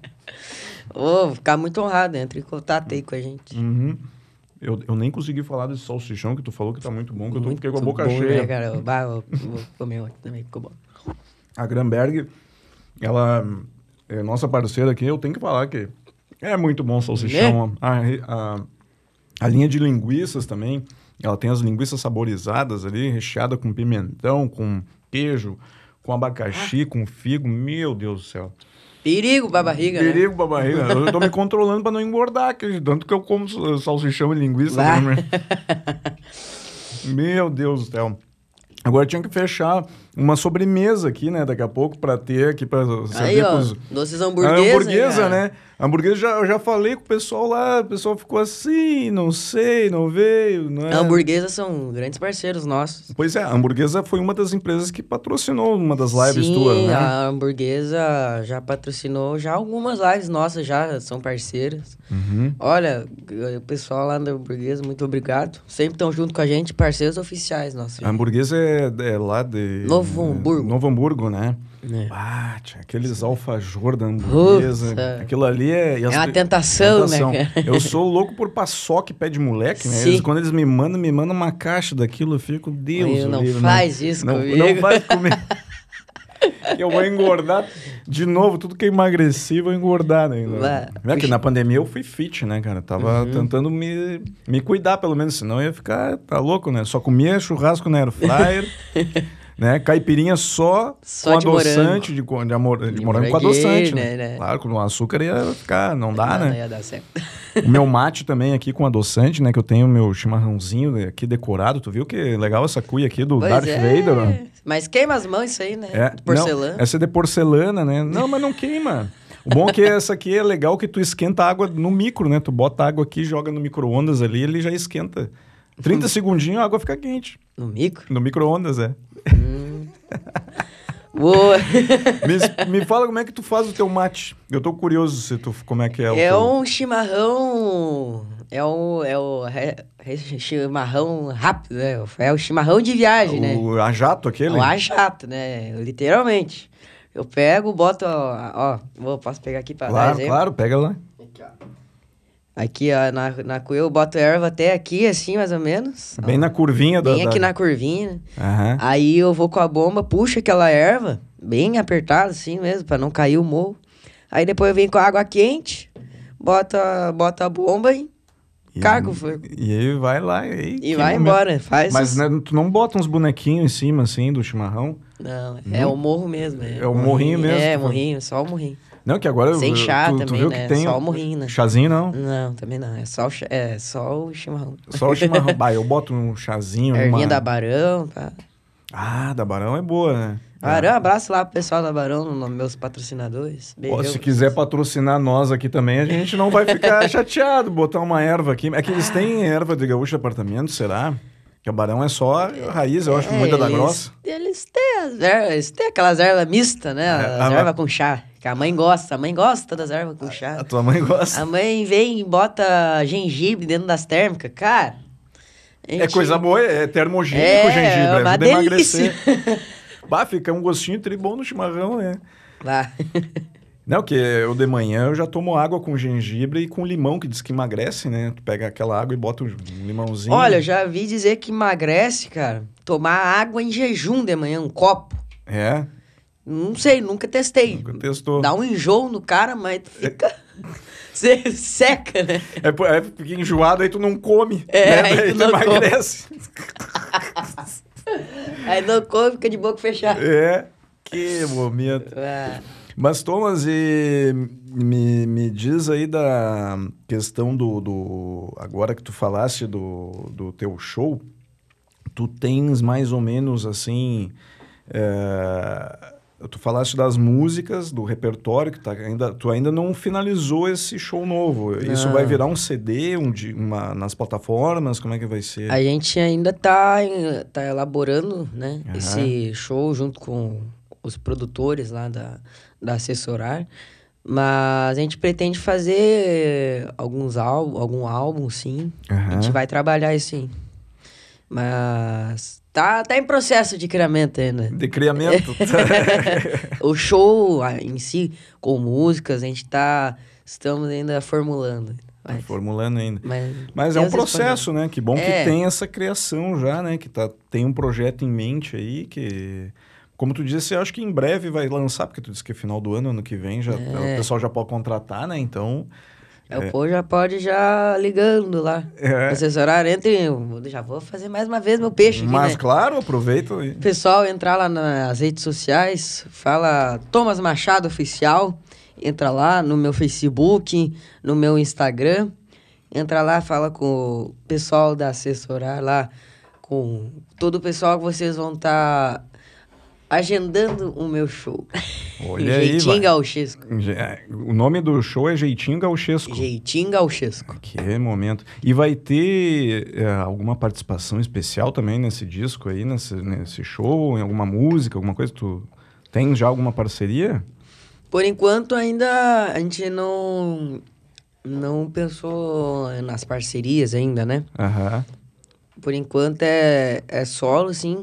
vou ficar muito honrado, entre em contato aí com a gente. Uhum. Eu, eu nem consegui falar desse salsichão que tu falou que tá muito bom, que eu tô, Muito fiquei com a boca bom, cheia. Né, cara? Bah, eu vou comer outro também, ficou bom. A Gramberg, ela é nossa parceira aqui, eu tenho que falar que é muito bom o salsichão. A, a, a linha de linguiças também, ela tem as linguiças saborizadas ali, recheada com pimentão, com queijo, com abacaxi, com figo. Meu Deus do céu. Perigo pra barriga, né? Perigo pra barriga. Eu tô me controlando pra não engordar, que tanto que eu como salsichão e linguiça. Né? Meu Deus do céu. Agora tinha que fechar uma sobremesa aqui, né? Daqui a pouco, pra ter aqui, pra Aí, servir ó, pros... doces A hamburguesa. hamburguesa, cara. né? A hamburguesa, já, eu já falei com o pessoal lá, o pessoal ficou assim, não sei, não veio, não é? A hamburguesa são grandes parceiros nossos. Pois é, a hamburguesa foi uma das empresas que patrocinou uma das lives Sim, tuas, né? a hamburguesa já patrocinou já algumas lives nossas, já são parceiras. Uhum. Olha, o pessoal lá da hamburguesa, muito obrigado. Sempre estão junto com a gente, parceiros oficiais nossos. A hamburguesa é, é lá de... Novo Hamburgo. Novo Hamburgo, né? É. Ah, tinha aqueles alfajor da hamburguesa. Puta. Aquilo ali é... É uma tentação, tentação. né, cara? Eu sou louco por paçoca e pé de moleque, né? Eles- quando eles me mandam, me mandam uma caixa daquilo, eu fico, Deus Ai, não livre, faz isso não, comigo. Não faz comigo. Que eu vou engordar de novo, tudo que eu emagreci, vou engordar, né? Vai. É que na pandemia eu fui fit, né, cara? Tava Uhum. tentando me, me cuidar, pelo menos, senão eu ia ficar, tá louco, né? Só comia churrasco na air fryer, Né? Caipirinha só, Só com de adoçante, de, co- de, amor, de, De morango com adoçante, né? né, né? Claro, com açúcar ia ficar, não dá, Não, né? não ia dar certo. O meu mate também aqui com adoçante, né? Que eu tenho meu chimarrãozinho aqui decorado. Tu viu que legal essa cuia aqui do Pois Darth é. Vader? ó? Mas queima as mãos isso aí, né? É, De porcelana. Não, essa é de porcelana, né? Não, mas não queima. O bom é que essa aqui é legal que tu esquenta a água no micro, né? Tu bota a água aqui, joga no micro-ondas ali, ele já esquenta. 30 segundinhos a água fica quente. No micro? No micro-ondas, é. Boa. Me, me fala como é que tu faz o teu mate. Eu tô curioso se tu, como é que é, o É teu... um chimarrão. É o, é o re- re- chimarrão rápido, né? É o chimarrão de viagem, né? o a jato aquele? O a jato, né? Literalmente. Eu pego, boto, ó, ó vou, posso pegar aqui pra dar Claro, claro, pega lá. Aqui, ó, na, na cuia eu boto erva até aqui, assim, mais ou menos. Bem na curvinha da... Bem aqui da... na curvinha. Aham. Aí eu vou com a bomba, puxo aquela erva, bem apertada assim mesmo, pra não cair o morro. Aí depois eu venho com a água quente, bota, bota a bomba e E- carga o fogo. E aí vai lá. E, E vai momento. embora. Faz Mas os- né, tu não bota uns bonequinhos em cima, assim, do chimarrão? Não, é o morro mesmo. É, É o morrinho mesmo, É, morrinho, só o morrinho. Não, que agora... Sem eu- chá tu, tu também, viu né? tem Só né? Chazinho não. Não, também não. É só o, é só o chimarrão. Só o chimarrão. bah, eu boto um chazinho. Ervinha uma... da Barão. Tá. Ah, da Barão é boa, né? Barão, abraço lá pro pessoal da Barão, meus patrocinadores. Beijão. se quiser patrocinar nós aqui também, a gente não vai ficar chateado botar uma erva aqui. É que eles têm erva de gaúcho apartamento, será? Que a Barão é só a raiz, eu acho, É, muita da grossa. Eles têm as ervas, eles têm aquelas ervas mistas, né? As a- ervas com chá. Que a mãe gosta, a mãe gosta das ervas com A chá. tua mãe gosta. A mãe vem e bota gengibre dentro das térmicas. Cara. a É gente- coisa boa, é termogênico É, o gengibre, é uma ajuda a emagrecer. delícia. bah, fica um gostinho tri bom no chimarrão, né? Vá. Não, que eu de manhã eu já tomo água com gengibre e com limão, que diz que emagrece, né? Tu pega aquela água e bota um limãozinho. Olha, eu já vi dizer que emagrece, cara. Tomar água em jejum de manhã, um copo. É, Não sei, nunca testei. nunca testou. Dá um enjoo no cara, mas tu fica. Você seca, né? É, é fica enjoado, aí tu não come. É, né? aí Daí tu não come. emagrece. Aí não come, fica de boca fechada. É, que momento. Ah, Mas, Thomas, e me, me diz aí da questão do, do. Agora que tu falaste do, do teu show, tu tens mais ou menos assim. é, tu falaste das músicas, do repertório, que tá ainda, tu ainda não finalizou esse show novo. Isso Não. vai virar um CD um, uma, nas plataformas? Como é que vai ser? A gente ainda tá, em- tá elaborando, né, Aham. esse show junto com os produtores lá da, da Assessorar. Mas a gente pretende fazer alguns álbum, algum álbum, sim. A Aham. gente vai trabalhar isso sim. Mas tá, tá em processo de criamento ainda. De criamento. o show em si, com músicas, a gente tá... Estamos ainda formulando. Tá Mas, formulando ainda. mas, Mas é um processo, né? Que bom É. que tem essa criação já, né? Que tá, tem um projeto em mente aí que... Como tu disse, eu acho que em breve vai lançar, porque tu disse que é final do ano, ano que vem, já, É. o pessoal já pode contratar, né? Então... É, O povo já pode já ligando lá. É. Assessorar, entre. Já vou fazer mais uma vez meu peixe aqui, Mas né? claro, aproveita e... Pessoal, entrar lá nas redes sociais, fala Thomas Machado Oficial. Entra lá no meu Facebook, no meu Instagram. Entra lá, fala com o pessoal da Assessorar lá, com todo o pessoal que vocês vão estar agendando o meu show. Olha aí, Jeitinho vai. gauchesco. É, O nome do show é Jeitinho Gauchesco. Jeitinho gauchesco. Que momento. E vai ter é, alguma participação especial também nesse disco aí, nesse, nesse show, em alguma música, alguma coisa? Tu tem já alguma parceria? Por enquanto ainda a gente não não pensou nas parcerias ainda, né? Aham. Por enquanto é, é solo, assim,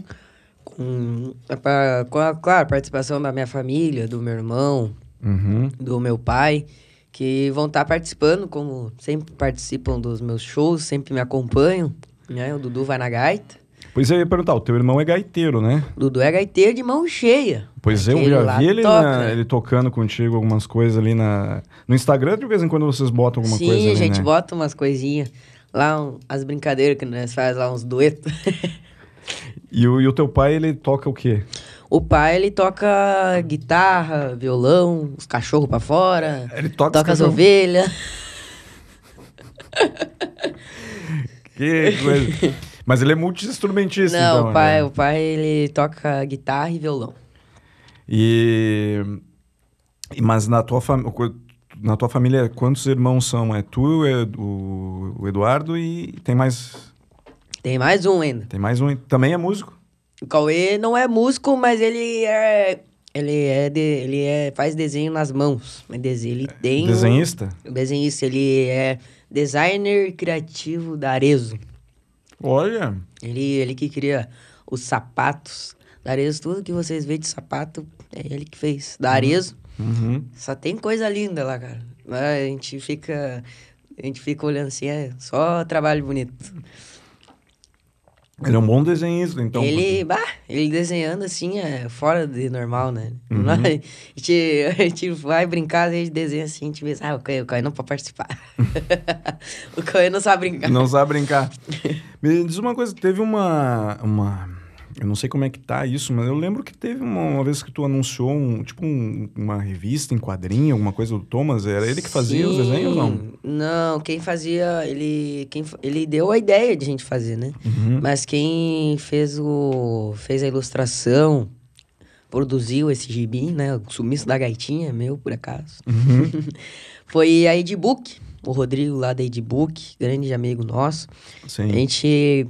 com, é pra- com a, claro, participação da minha família, do meu irmão, Uhum. do meu pai, que vão estar participando, como sempre participam dos meus shows, sempre me acompanham, né? O Dudu vai na gaita. Pois eu ia perguntar, o teu irmão é gaiteiro, né? Dudu é gaiteiro de mão cheia. Pois eu já vi ele, na- ele tocando contigo algumas coisas ali na, no Instagram, de vez em quando vocês botam alguma Sim, coisa ali, a gente né? bota umas coisinhas. Lá, um- as brincadeiras que nós faz lá, uns duetos. E o, e o teu pai, ele toca o quê? O pai, ele toca guitarra, violão, os cachorros pra fora. Ele toca, Toca as ovelhas. Que coisa. Mas ele é multi-instrumentista, Não, então. o pai, né? o pai, ele toca guitarra e violão. E... Mas na tua, fam... na tua família, quantos irmãos são? É tu, é o Eduardo e tem mais... Tem mais um ainda. Tem mais um. Também é músico? O Cauê não é músico, mas ele é. Ele é, de, ele é faz desenho nas mãos. Ele tem. um- Desenhista? Desenhista, ele é designer criativo da Arezo. Olha, Ele, ele que cria os sapatos da Arezo. Tudo que vocês veem de sapato é ele que fez. Da Arezo. uhum. Só tem coisa linda lá, cara. A gente fica. A gente fica olhando assim, é só trabalho bonito. Ele é um bom desenhista, então. ele, bah, ele desenhando assim é fora de normal, né? Uhum. Nós- A, gente, a gente vai brincar, a gente desenha assim, a gente vê, ah, o Caio, o Caio não pode participar. o Caio não sabe brincar. Não sabe brincar. Me diz uma coisa, teve uma, uma... Eu não sei como é que tá isso, mas eu lembro que teve uma, uma vez que tu anunciou um, tipo um- uma revista em quadrinho, alguma coisa do Thomas. Era ele que fazia os desenhos, não? Sim. Não, quem fazia, ele, quem, ele deu a ideia de a gente fazer, né? Uhum. Mas quem fez o fez a ilustração, produziu esse gibi, né? O sumiço da gaitinha, meu, por acaso. Uhum. Foi a Edbook, o Rodrigo lá da Edbook, grande amigo nosso. A Sim. gente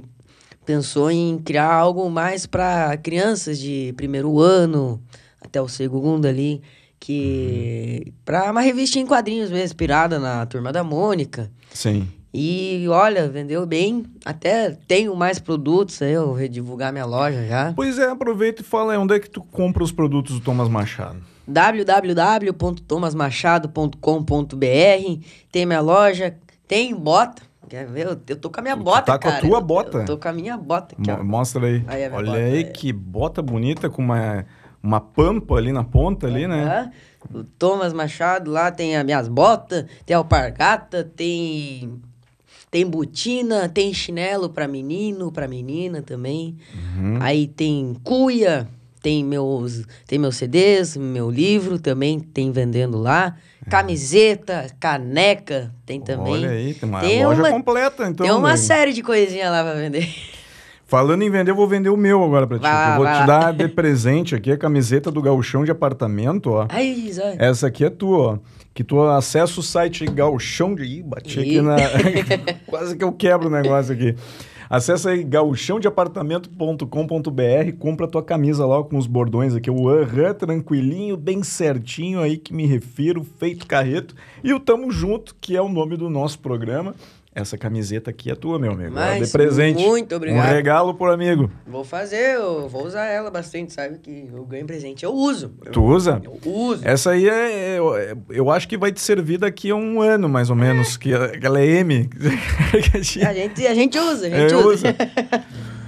pensou em criar algo mais para crianças de primeiro ano até o segundo ali, que para uma revista em quadrinhos mesmo, inspirada na Turma da Mônica. Sim. E olha, vendeu bem. Até tenho mais produtos aí, eu vou redivulgar minha loja já. Pois é, aproveita e fala aí, onde é que tu compra os produtos do Thomas Machado? www.tomasmachado.com.br Tem minha loja, tem bota. Quer ver? Eu, eu tô com a minha Tu bota, tá com a cara. tua Eu- bota? Eu tô com a minha bota aqui, ó. Mostra aí. Aí Olha bota aí é- que bota bonita com uma, uma pampa ali na ponta ali, né? O Thomas Machado lá tem as minhas botas, tem alpargata, tem tem botina, tem chinelo pra menino, pra menina também. Uhum. Aí tem cuia, tem meus tem meus CDs, meu livro também tem vendendo lá. Camiseta, caneca, tem também. Olha aí, tem uma Tem loja uma- completa, então. tem uma série de coisinhas lá pra vender. Falando em vender, eu vou vender o meu agora pra ti. Lá, eu vou te dar de presente aqui a camiseta do Gauchão de Apartamento, ó. Ai, Zóia. Essa aqui é tua, ó. Que tu acessa o site Gauchão de... Ih, bati aqui na... Quase que eu quebro o negócio aqui. Acessa aí gauchãodeapartamento.com.br, compra tua camisa lá com os bordões aqui, o aham, tranquilinho, bem certinho aí que me refiro, feito carreto. E o Tamo Junto, que é o nome do nosso programa. Essa camiseta aqui é tua, meu amigo. Mas de presente. muito obrigado. Um regalo por amigo. Vou fazer, eu vou usar ela bastante, sabe? Que eu ganho presente. Eu uso. Eu, Tu usa? eu uso. Essa aí é, eu, eu acho que vai te servir daqui a um ano, mais ou menos, que que ela é M. A gente, a gente usa, a gente É, usa. usa.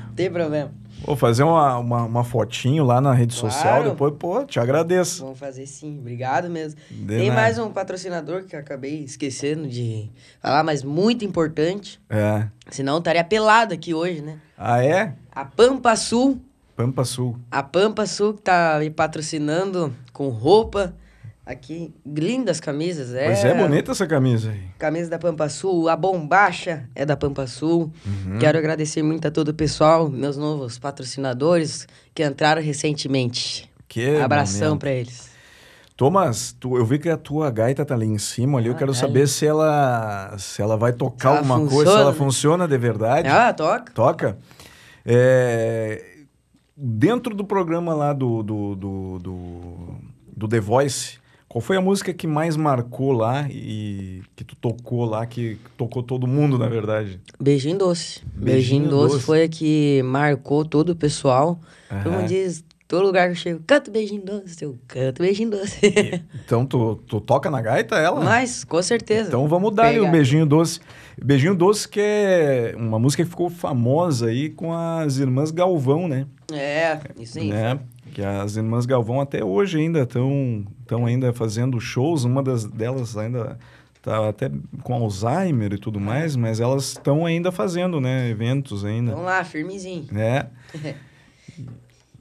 Não tem problema. Vou fazer uma, uma, uma fotinho lá na rede social, Claro. depois, pô, te agradeço. Vamos fazer sim. Obrigado mesmo. De tem nada. mais um patrocinador que eu acabei esquecendo de falar, mas muito importante. É. Senão eu estaria pelado aqui hoje, né? Ah, é? A Pampa Sul. Pampa Sul. A Pampa Sul que tá me patrocinando com roupa. Aqui, lindas camisas. É, Pois é, bonita essa camisa aí. Camisa da Pampa Sul, a bombacha é da Pampa Sul. Uhum. Quero agradecer muito a todo o pessoal, meus novos patrocinadores que entraram recentemente. Que Abração pra eles. Thomas, tu- eu vi que a tua gaita tá ali em cima ali. eu Ah, quero é. saber se ela se ela vai tocar ela alguma coisa, se funciona, ela funciona de verdade. Ah, toca. Toca. É, dentro do programa lá do, do, do, do, do The Voice, qual foi a música que mais marcou lá e que tu tocou lá, que tocou todo mundo, na verdade? Beijinho doce. Beijinho Beijinho, doce, doce. foi a que marcou todo o pessoal. Todo Aham. mundo diz, todo lugar que eu chego, canto beijinho doce, eu canto beijinho doce. Então tu, tu toca na gaita ela? Mas, com certeza. Então vamos dar o. Beijinho Doce. Beijinho Doce que é uma música que ficou famosa aí com as irmãs Galvão, né? É, isso aí. né? Que as irmãs Galvão até hoje ainda estão estão ainda fazendo shows. Uma das delas ainda tá até com Alzheimer e tudo mais, mas elas estão ainda fazendo, né? Eventos ainda, Vamos lá, firmezinho. né?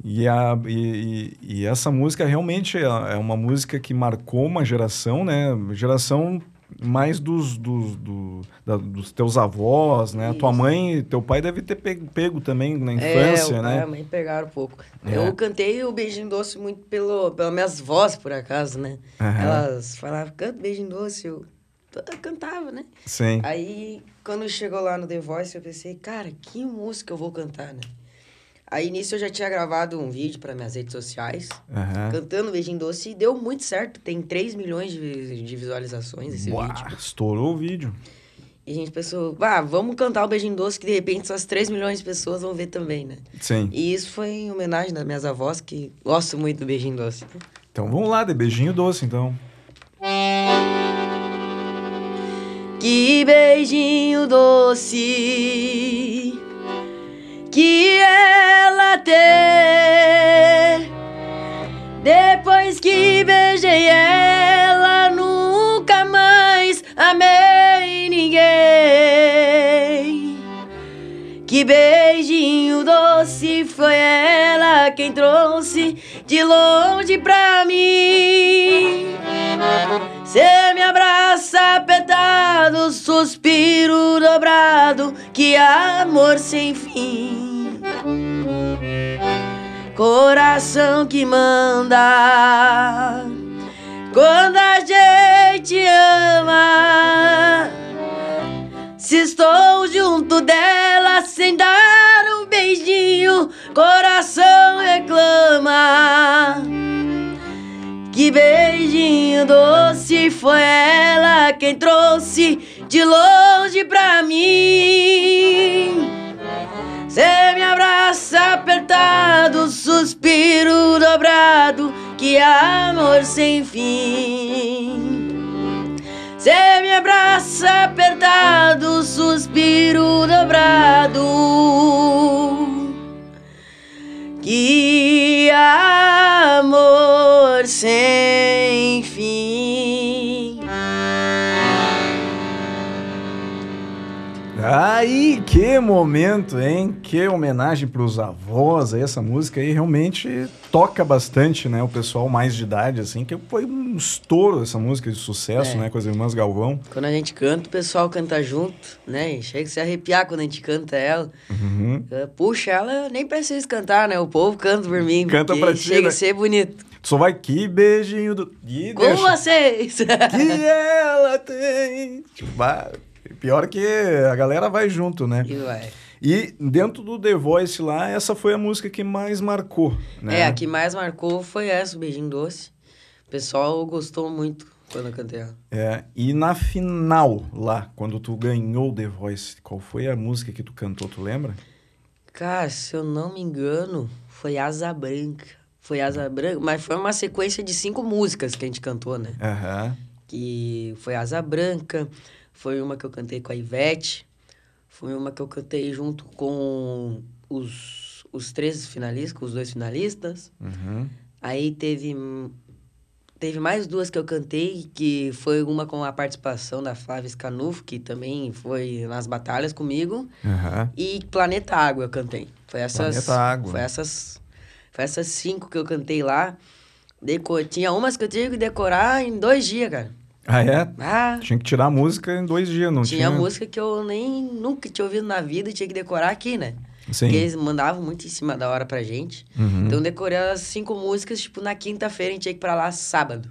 E, a, e, e, essa música realmente é, é uma música que marcou uma geração, né? Geração mais dos, dos, do, da, dos teus avós, né? Isso. Tua mãe, teu pai deve ter pego, pego também na infância, é, né? É, a mãe pegaram um pouco. É. Eu cantei o Beijinho Doce muito pelo, pelas minhas vozes, por acaso, né? Uhum. Elas falavam, canta Beijinho Doce, eu, eu cantava, né? Sim. Aí, quando chegou lá no The Voice, eu pensei, cara, que música eu vou cantar, né? Aí nisso eu já tinha gravado um vídeo para minhas redes sociais, uhum. cantando Beijinho Doce, e deu muito certo. Tem 3 milhões de, de visualizações esse Uau, vídeo. Estourou o vídeo. E a gente pensou, ah, vamos cantar o Beijinho Doce, que de repente essas 3 milhões de pessoas vão ver também, né? Sim. E isso foi em homenagem das minhas avós, que gosto muito do Beijinho Doce. Então vamos lá, de Beijinho Doce, então. Que beijinho doce que ela tem. Depois que beijei ela, nunca mais amei ninguém. Que beijinho doce foi ela quem trouxe de longe pra mim. Cê me abraça apertado, suspiro dobrado, que amor sem fim. Coração que manda quando a gente ama. Se estou junto dela sem dar um beijinho, coração reclama. Que beijinho doce foi ela quem trouxe de longe pra mim. Cê me abraça apertado, suspiro dobrado, que amor sem fim. Cê me abraça apertado, suspiro dobrado, que amor amor sem fim. Aí, que momento, hein? Que homenagem para os avós. Essa música aí realmente toca bastante, né? O pessoal mais de idade, assim, que foi um estouro essa música de sucesso, é. né? Com as irmãs Galvão. Quando a gente canta, o pessoal canta junto, né? chega a se arrepiar quando a gente canta ela. Uhum. Puxa, ela nem precisa cantar, né? O povo canta por mim. Canta pra ti, Chega né? a ser bonito. Só vai que beijinho do. E Com deixa. vocês! que ela tem. Tipo, vai. Pior que a galera vai junto, né? E vai. E dentro do The Voice lá, essa foi a música que mais marcou, né? É, a que mais marcou foi essa, o Beijinho Doce. O pessoal gostou muito quando eu cantei ela. É, e na final lá, quando tu ganhou o The Voice, qual foi a música que tu cantou, tu lembra? Cara, se eu não me engano, foi Asa Branca. Foi Asa Branca, mas foi uma sequência de cinco músicas que a gente cantou, né? Uhum. Que foi Asa Branca, foi uma que eu cantei com a Ivete, foi uma que eu cantei junto com os, os três finalistas, com os dois finalistas. Uhum. Aí teve, teve mais duas que eu cantei, que foi uma com a participação da Flávia Scanufo, que também foi nas batalhas comigo. Uhum. E Planeta Água eu cantei. Foi essas, Planeta Água. Foi essas essas cinco que eu cantei lá. Deco... Tinha umas que eu tinha que decorar em dois dias, cara. Ah, é? Ah, tinha que tirar a música em dois dias, não tinha? Tinha música que eu nem nunca tinha ouvido na vida e tinha que decorar aqui, né? Sim. Porque eles mandavam muito em cima da hora pra gente. Uhum. Então eu decorei as cinco músicas, tipo, na quinta-feira a gente tinha que ir pra lá sábado.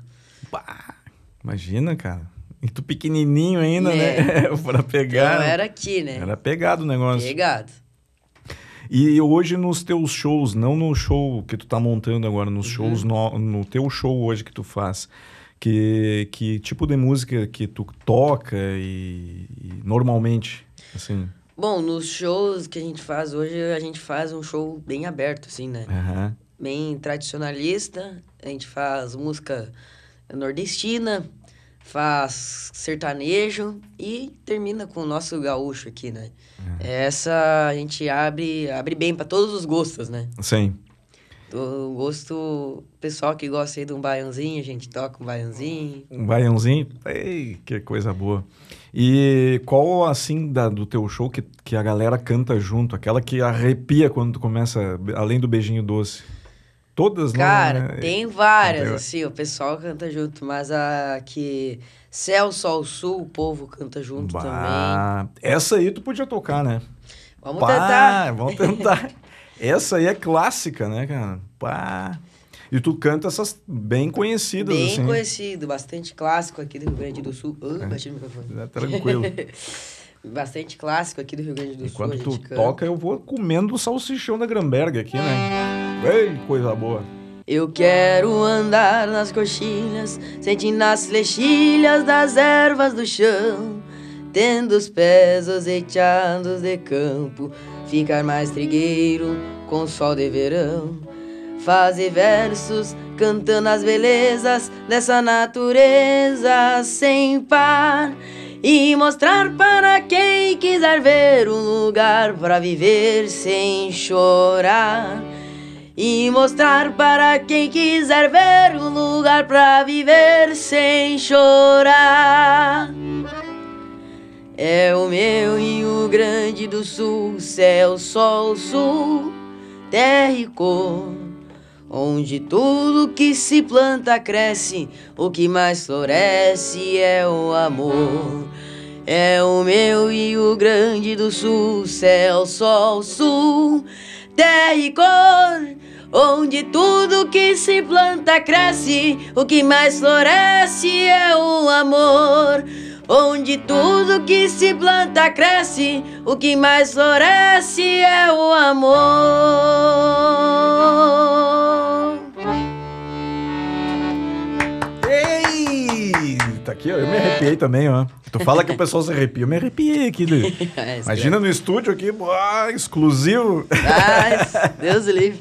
Bah, imagina, cara. E tu pequenininho ainda, é. né? pra pegar. Então era aqui, né? Era pegado o negócio. Pegado. E hoje nos teus shows, não no show que tu tá montando agora, nos uhum. shows, no, no teu show hoje que tu faz, que, que tipo de música que tu toca e, e normalmente, assim... Bom, nos shows que a gente faz hoje, a gente faz um show bem aberto, assim, né? Uhum. Bem tradicionalista. A gente faz música nordestina, faz sertanejo e termina com o nosso gaúcho aqui, né? Uhum. Essa a gente abre, abre bem para todos os gostos, né? Sim. Do gosto pessoal que gosta aí de um baiãozinho, a gente toca um baiãozinho. Um baiãozinho? Ei, que coisa boa. E qual, assim, da, do teu show que, que a galera canta junto? Aquela que arrepia quando tu começa, além do beijinho doce? Todas, Cara, não, né? tem várias, Tem- assim, o pessoal canta junto, mas a que Céu, Sol, Sul, o povo canta junto também. Bah, Essa aí tu podia tocar, né? Vamos Pá, tentar. Vamos tentar. Essa aí é clássica, né, cara? Pá. E tu canta essas bem conhecidas, Bem assim. conhecido, bastante clássico aqui do Rio Grande do Sul. Bati no microfone. É, tranquilo. Bastante clássico aqui do Rio Grande do Sul. Enquanto tu canta. toca, eu vou comendo o salsichão da Gramberg aqui, né? Ei, coisa boa. Eu quero andar nas coxilhas, sentindo as flechilhas das ervas do chão, tendo os pés azeiteados de campo, ficar mais trigueiro com sol de verão. Fazer versos cantando as belezas dessa natureza sem par. E mostrar para quem quiser ver um lugar para viver sem chorar. E mostrar para quem quiser ver um lugar para viver sem chorar. É o meu Rio Grande do Sul, céu, sol, sul, terra e cor. Onde tudo que se planta cresce, o que mais floresce é o amor. É o meu Rio Grande do Sul, céu, sol, sul, terra e cor. Onde tudo que se planta cresce, o que mais floresce é o amor. Onde tudo que se planta cresce, o que mais floresce é o amor. Tá aqui, ó. Eu me arrepiei também, ó. Tu fala que o pessoal se arrepia. Eu me arrepiei aqui. né? Imagina no estúdio aqui, ah, exclusivo. Deus livre.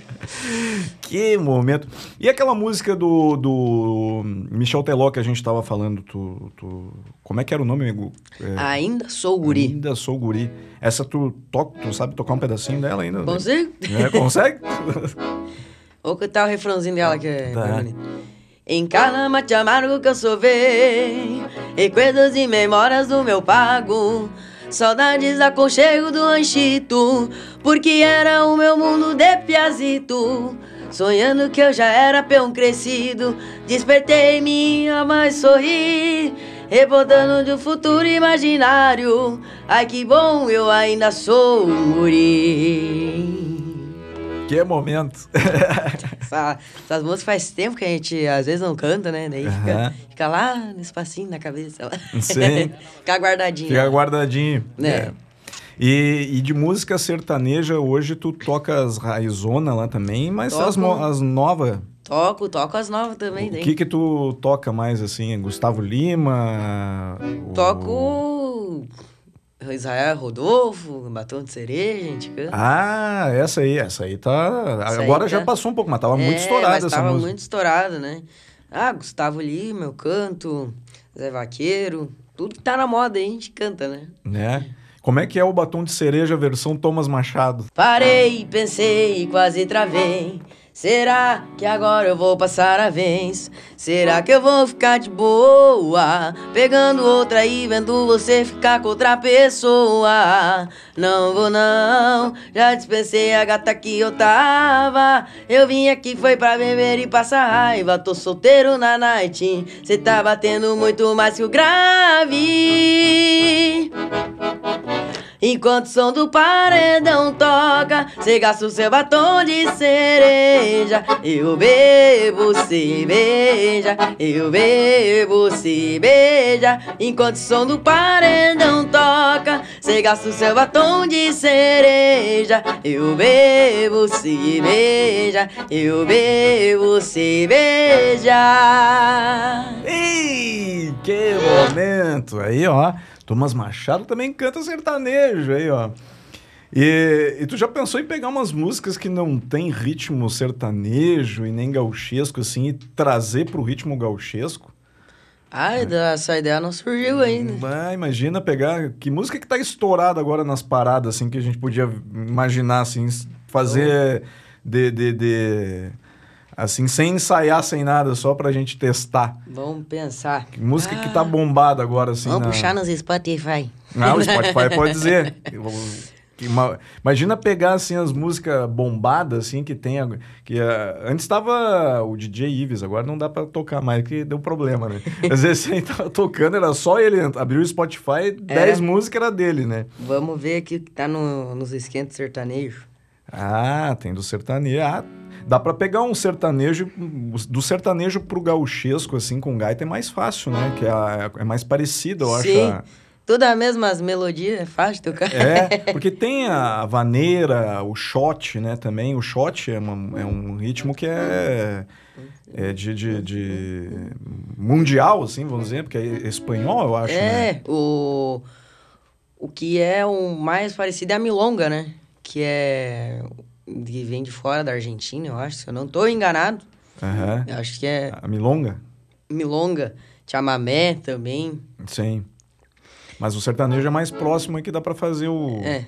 Que momento. E aquela música do, do Michel Teló que a gente tava falando, tu, tu- como é que era o nome, amigo? É, Ainda sou guri. Ainda sou guri. Essa tu, toca, tu sabe tocar um pedacinho dela ainda? né? Consigo? É, consegue? Vou cantar o refrãozinho dela que é Tá. bem bonito. Em cada mate amargo que eu sovei Recuerdos e memórias do meu pago. Saudades aconchego do ranchito Porque era o meu mundo de piazito. Sonhando que eu já era peão crescido Despertei minha mãe sorrir Rebotando de um futuro imaginário. Ai que bom, eu ainda sou um guri que momento. Essa- essas músicas faz tempo que a gente às vezes não canta, né? Daí fica, Aham. fica lá no espacinho na cabeça. Lá. Sim. fica guardadinho. Fica guardadinho. Né? É. E, e de música sertaneja, hoje tu toca as raizona lá também, mas as, Toco. mo- as novas, Toco, toco as novas também. o daí. que que tu toca mais assim? Gustavo Lima? o- Toco Israel Rodolfo, Batom de Cereja, a gente canta. Ah, essa aí, essa aí tá. Essa aí Agora já tá- passou um pouco, mas tava muito É, estourada mas essa tava música. muito estourado, né? Ah, Gustavo Lima, eu canto, Zé Vaqueiro, tudo que tá na moda aí a gente canta, né? Né? Como é que é o batom de cereja versão Thomas Machado? Parei, pensei, quase travei. Será que agora eu vou passar a vez? Será que eu vou ficar de boa? Pegando outra e vendo você ficar com outra pessoa. Não vou não, já dispensei a gata que eu tava. Eu vim aqui foi pra beber e passar raiva. Tô solteiro na night. Cê tá batendo muito mais que o grave. Enquanto o som do paredão toca, cê gasta o seu batom de cereja. Eu bebo, cê beija. Eu bebo, cê beija. Enquanto o som do paredão toca, cê gasta o seu batom de cereja. Eu bebo, cê beija. Eu bebo, cê beija. Ei, que momento! Aí, ó. Thomas Machado também canta sertanejo aí, ó. E, e tu já pensou em pegar umas músicas que não tem ritmo sertanejo e nem gauchesco, assim, e trazer pro ritmo gauchesco? Ai, essa ideia não surgiu ainda. Ah, imagina pegar... Que música que tá estourada agora nas paradas, assim, que a gente podia imaginar, assim, fazer... de, de, de- Assim, sem ensaiar, sem nada, só pra gente testar. Vamos pensar. Que Música que Ah, tá bombada agora, assim. Vamos na- puxar nos Spotify. Não, o Spotify pode dizer. Que uma- Imagina pegar assim as músicas bombadas assim que tem que ah, antes estava o DJ Ives, agora não dá pra tocar mais que deu problema, né? Às vezes ele tava tocando, era só ele abriu o Spotify, 10 músicas era dele, né? Vamos ver aqui o que tá no, nos esquentos sertanejos. Ah, tem do sertanejo. Ah, dá pra pegar um sertanejo do sertanejo pro gauchesco assim com gaita é mais fácil, né? Que é, é mais parecido, eu Sim. acho. a- Tudo as mesmas melodias, é fácil tocar. É, porque tem a vaneira, o shot, né, também. O shot é, uma- é um ritmo que é, é de, de- de mundial, assim, vamos dizer, porque é espanhol, eu acho, né? É, o, o que é o mais parecido é a milonga, né? Que é. Que vem de fora da Argentina, eu acho. Se eu não tô enganado, Aham. eu acho que é A milonga? milonga. Chamamé também. Sim. Mas o sertanejo é mais próximo aí que dá pra fazer o... É.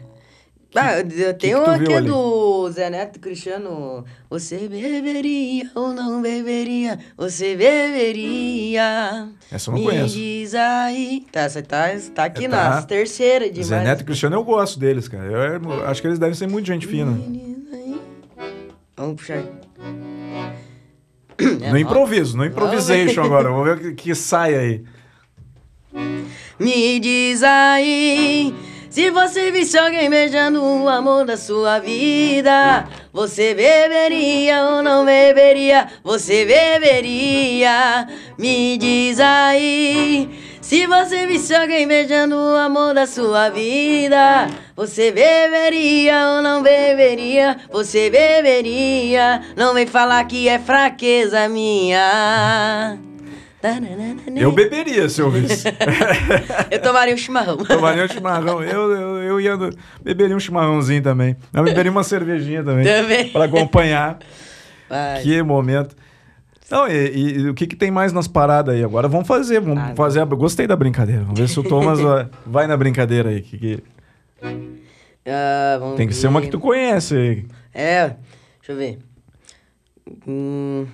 Ah, que tenho tu um aqui ali? do Zé Neto Cristiano. Você beberia ou não beberia? Você beberia? Essa eu não Me conheço. diz aí. Tá, você tá, tá aqui É, na tá. terceira de Zé mais- Neto e Cristiano, eu gosto deles, cara. Eu, eu acho que eles devem ser muito gente fina. Vamos puxar. No improviso, no improvisation agora. Vamos ver o que, que sai aí. Me diz aí. Se você visse alguém beijando o amor da sua vida, você beberia ou não beberia? Você beberia? Me diz aí. Se você visse alguém beijando o amor da sua vida, você beberia ou não beberia? Você beberia? Não vem falar que é fraqueza minha. Eu beberia se eu ouvisse. Eu tomaria um chimarrão. Tomaria um chimarrão. Eu, eu, eu ia beberia um chimarrãozinho também. Eu beberia uma cervejinha também. Também. Para acompanhar. Vai. Que momento. Não, e, e- o que, que tem mais nas paradas aí? Agora vamos fazer. Vamos Ah, fazer. A, gostei da brincadeira. Vamos ver se o Thomas vai, vai na brincadeira aí. que- que- vamos tem que ser uma que ver. tu conhece aí. É, deixa eu ver. Hum,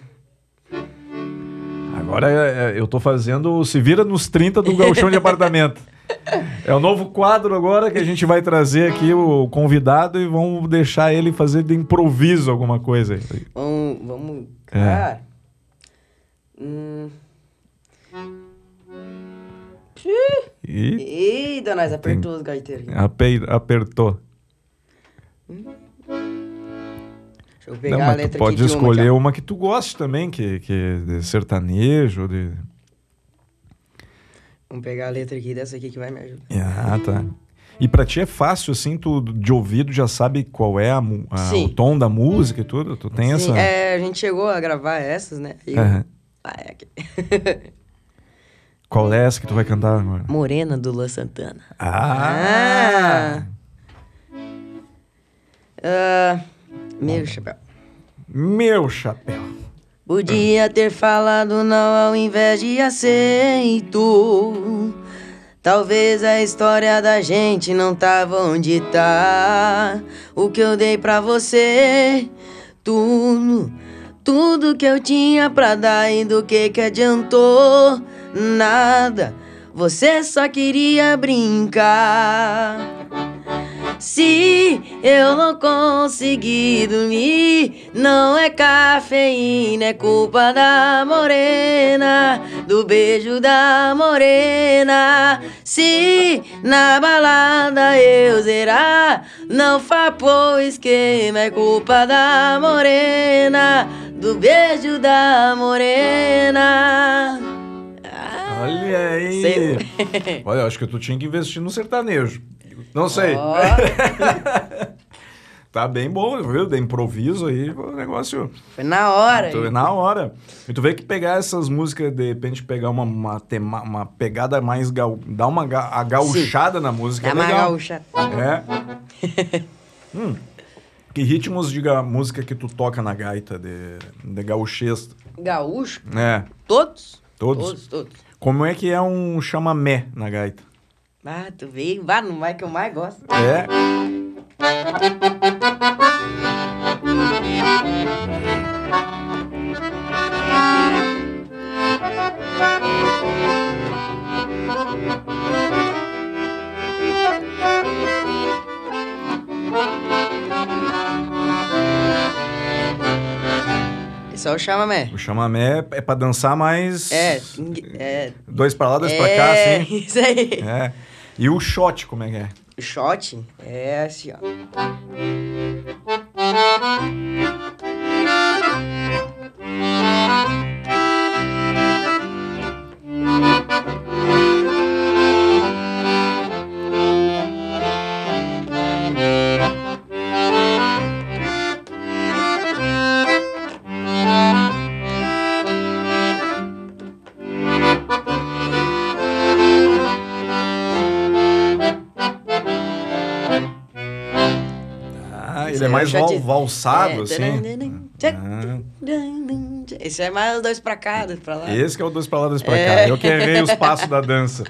Agora é- é- eu tô fazendo o Se Vira nos 30 do Galchão de Apartamento. É o novo quadro agora que a gente vai trazer aqui o convidado e vamos deixar ele fazer de improviso alguma coisa. aí. vamos. Vamos. É. Hum. E Eita, nós apertou os gaiteiros. apertou. Deixa eu pegar Não, a mas tu letra pode uma escolher ó. uma que tu goste também, que, que é de sertanejo, de... Vamos pegar a letra aqui dessa aqui que vai me ajudar. Ah, tá. E pra ti é fácil, assim, tu de ouvido já sabe qual é a a- o tom da música e tudo? Tu tem Sim, essa... é, a gente chegou a gravar essas, né? E eu- Aqui. Qual é essa que tu vai cantar agora? Morena do Luan Santana. Ah! Ah, meu chapéu. Meu chapéu. Podia ter falado não ao invés de aceito. Talvez a história da gente não tava onde tá. O que eu dei pra você, tudo, tudo que eu tinha pra dar e do que que adiantou? Nada. Você só queria brincar. Se eu não conseguir dormir, não é cafeína, é culpa da morena, do beijo da morena. Se na balada eu zerar, não fapou esquema, é culpa da morena, do beijo da morena. Ah, Olha aí. sei. Olha, acho que tu tinha que investir no sertanejo. Não sei. Ó. tá bem bom, viu? De improviso aí, o negócio... Foi na hora. Vê na hora. E tu vê que pegar essas músicas, de repente pegar uma, uma, tema, uma pegada mais... Gal, dar uma ga- na música Dá é uma legal. gaúcha. É. hum. Que ritmos de música que tu toca na gaita de, de gauchês? Gaúcho? É, Todos? Todos? Todos, todos. como é que é um chamamé na gaita? Ah, tu veio, vá, não vai que eu mais gosto. É. o chamamé. O chamamé é pra dançar mais. É, é. Dois pra lá, dois pra cá, é, assim. Isso aí. É. E o shot, como é que é? O shot é assim, ó. Mais val- valsado, é, assim. Ah. Esse é mais dois pra cá, dois pra lá. Esse que é o dois pra lá, dois pra É. cá. Eu que errei os passos da dança.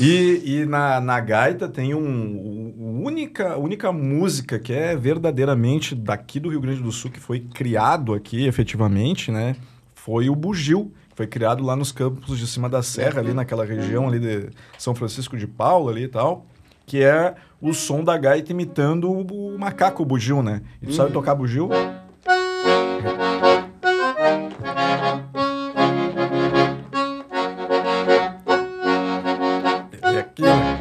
E, e na, na gaita tem um, um- única, única música que é verdadeiramente daqui do Rio Grande do Sul, que foi criado aqui efetivamente, né? Foi o bugio. Foi criado lá nos campos de cima da serra, ali naquela região ali de São Francisco de Paula ali e tal. Que é o som da gaita imitando o, o macaco, o bugio, né? E tu sabe tocar bugio? É aqui, né?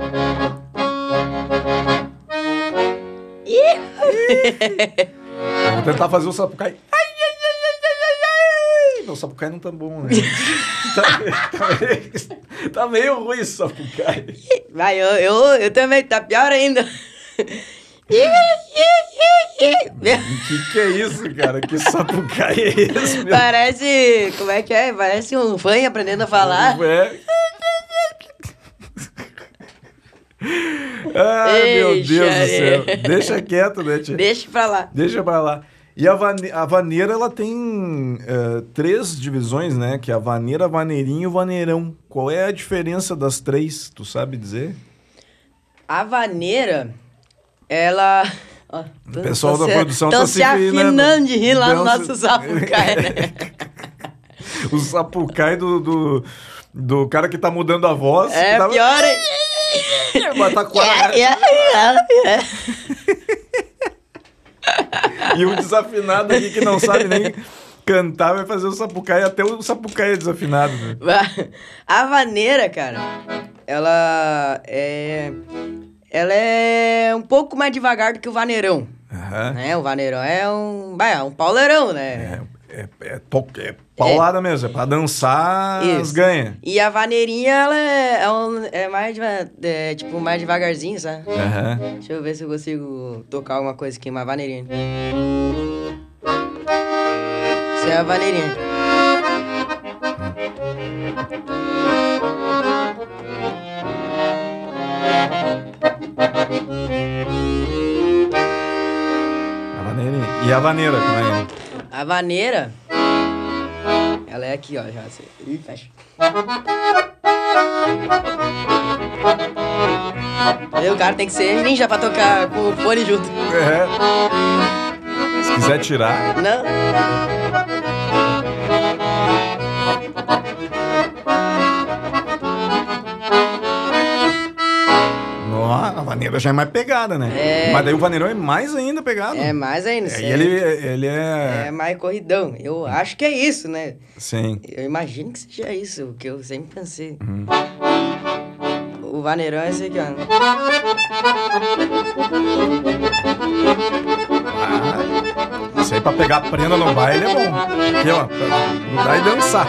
Vou tentar fazer o sapucai. Ai, ai, ai, ai, ai, Meu sapucai não tá bom, né? tá, tá meio, tá meio ruim esse sapucai. Vai, eu, eu, eu também, tá pior ainda. Que, que é isso, cara? Que sapucai é esse, meu? Parece. Como é que é? Parece um fã aprendendo a falar. É. Ai, meu Ei, Deus do céu. Deixa quieto, né, tia? Deixa pra lá. Deixa pra lá. E a, vane- a vaneira, ela tem eh, três divisões, né? Que é a vaneira, vaneirinho e vaneirão. Qual é a diferença das três? Tu sabe dizer? A vaneira, ela. Ó, O pessoal da produção tão tá se se rindo. afinando de rir lá no nosso se- sapucai, né? O sapucai do, do, do cara que tá mudando a voz. É tava- pior? Mas tá a- É, é, é. E um desafinado aqui que não sabe nem cantar vai fazer o sapucai. Até o sapucai é desafinado. Né? A vaneira, cara, ela é. Ela é um pouco mais devagar do que o vaneirão. Aham. Né? O vaneirão é um. É um pauleirão, né? É, é, é, é paulada mesmo. É pra dançar, Isso. ganha. E a vaneirinha, ela é, é, um- é mais. é, tipo, mais devagarzinho, sabe? Aham. Deixa eu ver se eu consigo tocar alguma coisa aqui, uma vaneirinha. Isso é a vaneirinha. A vaneirinha. E a vaneira, como é? A vaneira, ela é aqui, ó, já. Ih, fecha. Aí o cara tem que ser ninja pra tocar com o fone junto. É. Se quiser tirar. Não? Vaneira já é mais pegada, né? É. Mas daí o vaneirão é mais ainda pegado. É mais ainda. É, isso e é- ele, ele é... É mais corridão. Eu acho que é isso, né? Sim. Eu imagino que seja isso, o que eu sempre pensei. Uhum. O vaneirão é esse aqui, ó. Ah, isso aí pra pegar prenda no baile é bom. Aqui, ó. Pra mudar e dançar.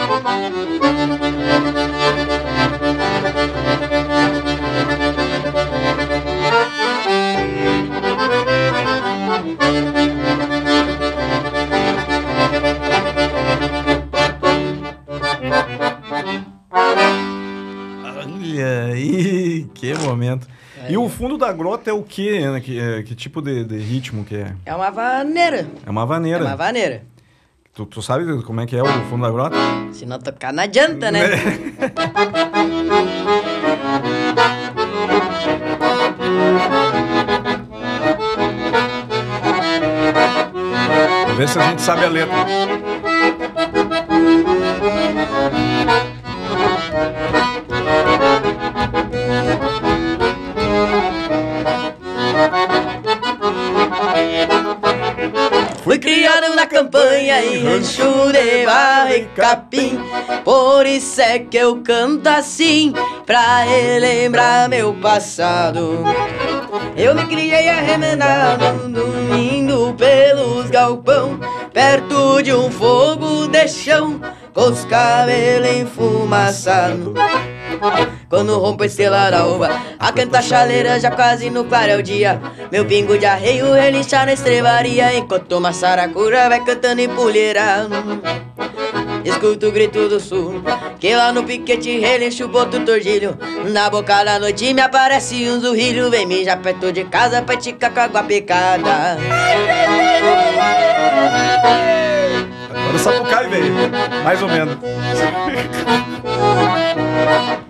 E o fundo da grota é o quê? né? Que, é- que tipo de, de ritmo que é? É uma vaneira. É uma É vaneira. uma vaneira. Tu, tu sabe como é que é o fundo da grota? Se não tocar, não adianta, né? Vamos ver se a gente sabe a letra. Criado na campanha em rancho de barra e capim. Por isso é que eu canto assim, pra relembrar meu passado. Eu me criei arremendado, dormindo pelos galpão, perto de um fogo de chão, com os cabelos enfumaçados. Quando rompe a estrela da alva A canta chaleira já quase no claro é o dia Meu pingo de arreio relincha na estrebaria Enquanto uma saracura vai cantando em pulheira Escuto o grito do sul Que lá no piquete relincha o boto tordilho Na boca da noite me aparece um zurrilho Vem mijar perto de casa pra esticar com água picada Agora o Sapucai veio. Mais ou menos.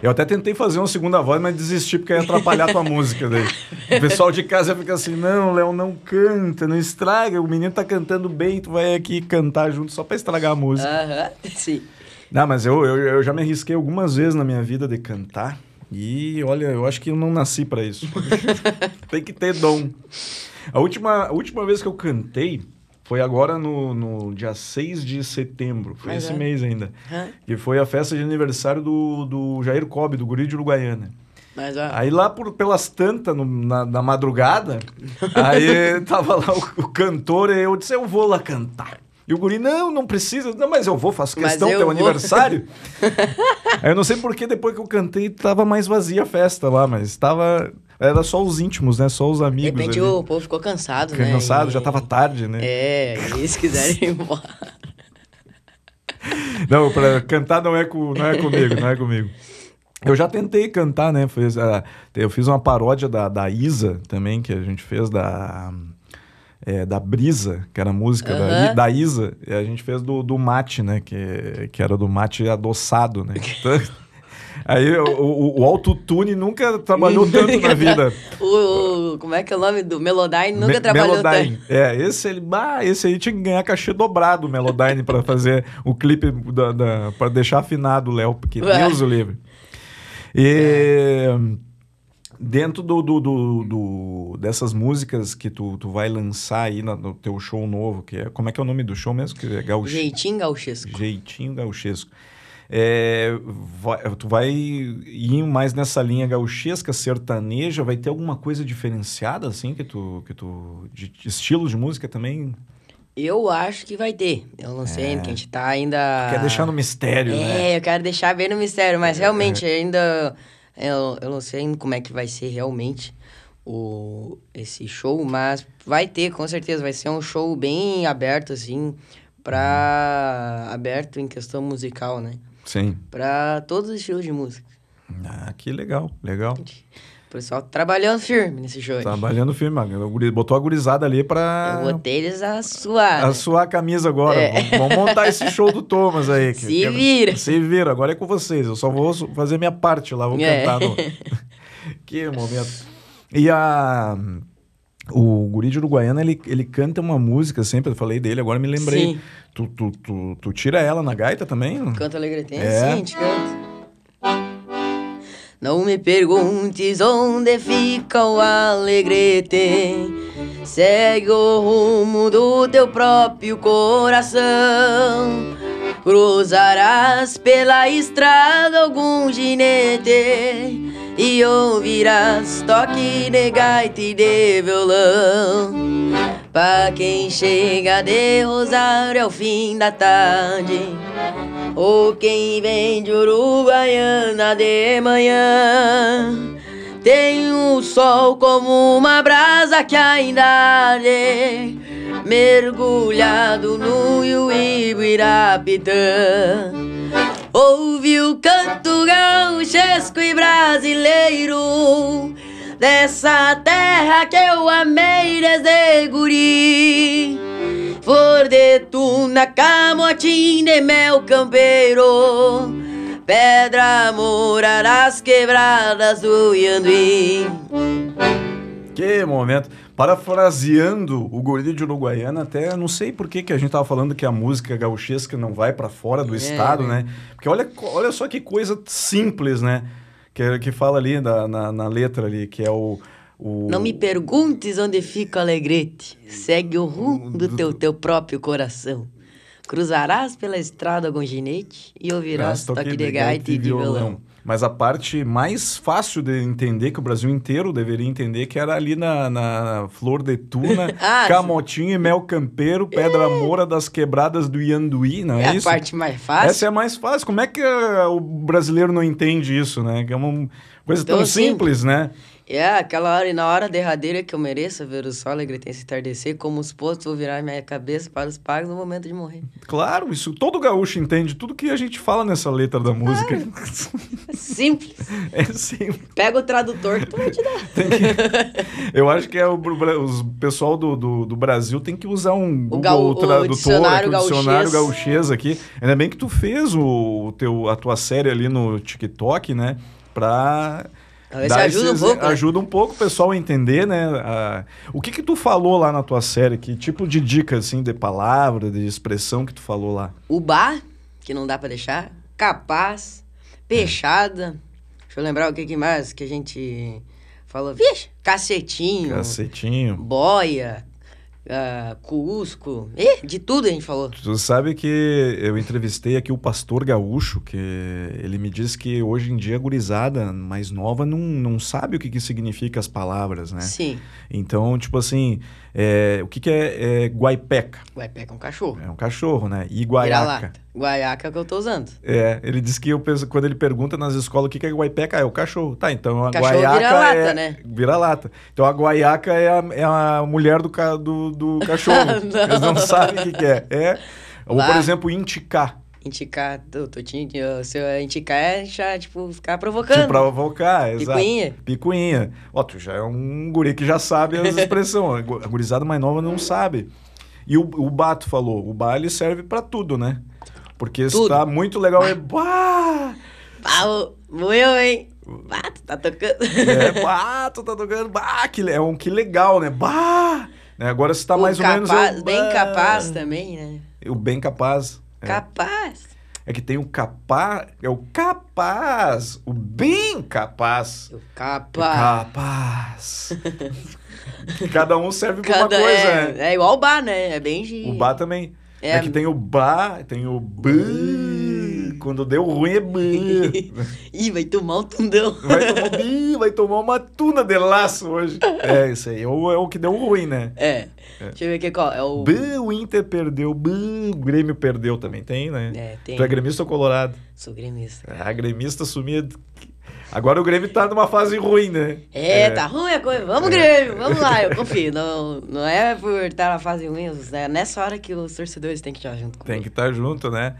Eu até tentei fazer uma segunda voz, mas desisti porque ia atrapalhar a tua música daí. O pessoal de casa fica assim: não, Léo, não canta, não estraga. O menino tá cantando bem, tu vai aqui cantar junto só pra estragar a música. Aham, sim Não, mas eu, eu, eu já me arrisquei algumas vezes na minha vida de cantar. E olha, eu acho que eu não nasci pra isso. Tem que ter dom. A última, a última vez que eu cantei foi agora no, no dia 6 de setembro. Foi Mas esse é. mês ainda. Aham. Que foi a festa de aniversário do, do Jair Cobb, do Guri de Uruguaiana. Mas ó, Aí lá por, pelas tantas, no- na, na madrugada, aí tava lá o, o cantor e eu disse, eu vou lá cantar. E o guri, não, não precisa. Não, mas eu vou, faço questão, eu teu vou. aniversário. aí eu não sei porque depois que eu cantei, tava mais vazia a festa lá, mas tava... Era só os íntimos, né? Só os de amigos repente ali. o povo ficou cansado, Fiquei né? cansado, E- já tava tarde, né? É, e eles quiserem ir embora. Não, pra cantar não é, com, não é comigo, não é comigo. Eu já tentei cantar, né? Ah, eu fiz uma paródia da, da Isa também, que a gente fez da. É, da Brisa, que era a música da, da Isa, a gente fez do, do mate, né? Que, que era do mate adoçado, né? Então, aí o, o, o autotune nunca trabalhou tanto na vida. O, o- como é que é o nome do Melodyne? Nunca Me- trabalhou Melodyne. tanto. É, esse ele, bah, esse aí tinha que ganhar cachê dobrado o Melodyne pra fazer o clipe da, da, para deixar afinado o Léo, porque. Deus o livre. E dentro do, do, do- do- dessas músicas que tu, tu vai lançar aí no, no teu show novo, que é como é que é o nome do show mesmo? Que é Gaúcho. Jeitinho gauchesco. Jeitinho gauchesco. É, vai- tu vai ir mais nessa linha gauchesca, sertaneja, vai ter alguma coisa diferenciada, assim, que tu, que tu de estilos de música também Eu acho que vai ter. Eu não sei, porque a gente tá ainda... quer deixar no mistério, né? É, eu quero deixar bem no mistério, mas realmente ainda... Eu, eu não sei ainda como é que vai ser realmente o, esse show, mas vai ter, com certeza. Vai ser um show bem aberto, assim, pra... Aberto em questão musical, né? Sim. Pra todos os estilos de música. Ah, que legal, legal. O pessoal trabalhando firme nesse show. aí. Trabalhando firme, o guri- botou a gurizada ali pra Eu botei eles a suar. a suar a camisa agora. É. Vamos, montar esse show do Thomas aí. que- Se que- vira. Se vira, agora é com vocês. Eu só vou fazer minha parte lá, vou É. cantar no... que momento. E a... O Guri de Uruguaiana, ele, ele canta uma música sempre, eu falei dele, agora me lembrei. Sim. Tu, tu, tu, tu tira ela na gaita também? Canta alegretense? É. Sim, a gente canta. Não me perguntes onde fica o alegrete. Segue o rumo do teu próprio coração. Cruzarás pela estrada algum ginete e ouvirás toque de gaita e de violão. Pra quem chega de Rosário ao fim da tarde, ou quem vem de Uruguaiana de manhã, tem o sol como uma brasa que ainda arde, mergulhado no Ibirapitã. Ouve o canto gauchesco e brasileiro Dessa terra que eu amei desde guri Flor de tuna, camotim de mel campeiro Pedra morar as quebradas do Ianduí Que momento. Parafraseando o guri de Uruguaiana, até não sei por que, que a gente tava falando que a música gauchesca não vai para fora do É, estado, né? né? Porque olha, olha só que coisa simples, né? Que, que fala ali na, na, na letra ali, que é o... o Não me perguntes onde fica o alegrete. Segue o rumo do teu, teu próprio coração. Cruzarás pela estrada com ginete e ouvirás toque de gaita e de violão. Mas a parte mais fácil de entender, que o Brasil inteiro deveria entender, que era ali na, na Flor de Tuna, Ah, Camotinho e Mel Campeiro, Pedra Moura das Quebradas do Ianduí, não é, É a isso? parte mais fácil. Essa é a mais fácil. Como é que ah, o brasileiro não entende isso, né? Que é uma coisa Tão tão simples, né? É, aquela hora e na hora derradeira que eu mereço ver o sol alegretense entardecer, como os postos vou virar minha cabeça para os pagos no momento de morrer. Claro, isso todo gaúcho entende tudo que a gente fala nessa letra da música. É simples. é simples. Pega o tradutor que tu vai te dar. Que- Eu acho que é o, os pessoal do, do, do Brasil tem que usar um Google o Tradutor, dicionário aqui, o dicionário gauchês aqui. Ainda bem que tu fez o, o teu, a tua série ali no TikTok, né? Pra... Talvez dar ajude um pouco, né? Ajuda um pouco o pessoal a entender, né? a- o que que tu falou lá na tua série? Que tipo de dica, assim, de palavra, de expressão que tu falou lá? O bar, que não dá pra deixar. Capaz. Peixada. Deixa eu lembrar o que, que mais que a gente falou. Vixe, cacetinho. Cacetinho. Boia. Ah, Cusco. Ih, de tudo a gente falou. Tu sabe que eu entrevistei aqui o pastor gaúcho, que ele me disse que hoje em dia a gurizada mais nova não, não sabe o que, que significa as palavras, né? Sim. Então, tipo assim, é, o que, que é, é guaipeca? Guaipeca é um cachorro. É um cachorro, né? E guaiaca. Guaiaca é o que eu tô usando. É, ele disse que eu penso, quando ele pergunta nas escolas o que, que é guaipeca, é o cachorro. Tá, então a Cachorro guaiaca vira-lata, é... né? Vira-lata. Então a guaiaca é a, é a mulher do, ca- do, do cachorro. Não. Eles não sabem o que, que é. É. Ou, por exemplo, indicar. Indicar, tô, tô te, eu- se eu indicar é já, tipo, ficar provocando. Te provocar, exato. Picuinha. Picuinha. Ó, tu já é um guri que já sabe as expressões. A gu- A gurizada mais nova não sabe. E o, o Bato falou, o bar ele serve pra tudo, né? Porque se Tudo. tá muito legal, é... Bah! Pau, moeu, hein? Ah, tu tá tocando. É, bah, tu tá tocando, bah, que, é um que legal, né? Bah! Né, Agora se tá O mais ou menos... é capaz, bem capaz também, né? O bem capaz. É. Capaz. É que tem o capaz, é o capaz, o bem capaz. O capaz. Capaz. Cada um serve pra uma coisa, é, né? é igual o bar, né? É bem. O bar também. É, É. que tem o bar, tem o b. Quando deu ruim é. Ih, vai tomar um tundão. Vai tomar, bi, vai tomar uma tuna de laço hoje. É, isso aí. É o, é o que deu ruim, né? É. Deixa eu ver aqui qual. É o... B, o Inter perdeu, B, o Grêmio perdeu também, tem, né? É, tem. Tu é gremista ou colorado? Sou gremista. Ah, gremista sumia. Agora o Grêmio tá numa fase ruim, né? É, tá ruim a coisa. Vamos, É. Grêmio, vamos lá, eu confio. Não, não é por estar na fase ruim, é nessa hora que os torcedores têm que estar junto. Tem que estar junto, né?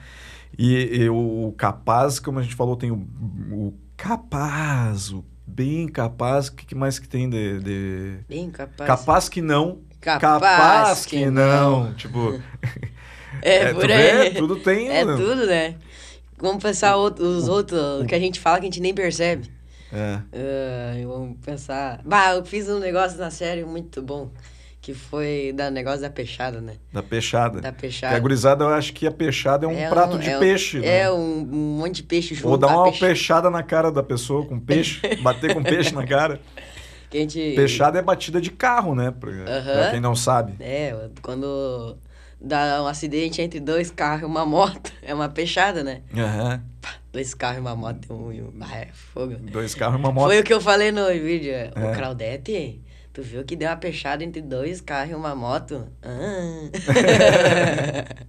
E, e o capaz, como a gente falou, tem o, o capaz, o bem capaz. O que, que mais que tem de. de- Bem capaz. Capaz que não. Capaz que, que não. Tipo. É, tu por vê? aí. Tudo tem. É né? tudo, né? Vamos pensar os outros que a gente fala que a gente nem percebe. É. Ah, vamos pensar. Bah, eu fiz um negócio na série muito bom. Que foi da negócio da peixada, né? Da peixada. Da peixada. a gurizada, eu acho que a peixada é um É prato um- de é um- peixe. né? É, um, um monte de peixe junto. Ou dar uma peixe- peixada na cara da pessoa com peixe, bater com peixe na cara. Que gente... Peixada é batida de carro, né? Pra, pra Aham. quem não sabe. É, quando dá um acidente entre dois carros e uma moto, é uma peixada, né? Aham. Dois carros e uma moto um... um- Ah, é fogo. Dois carros e uma moto. Foi o que eu falei no vídeo. É. Ô, Claudete, tu viu que deu uma peixada entre dois carros e uma moto? Ah.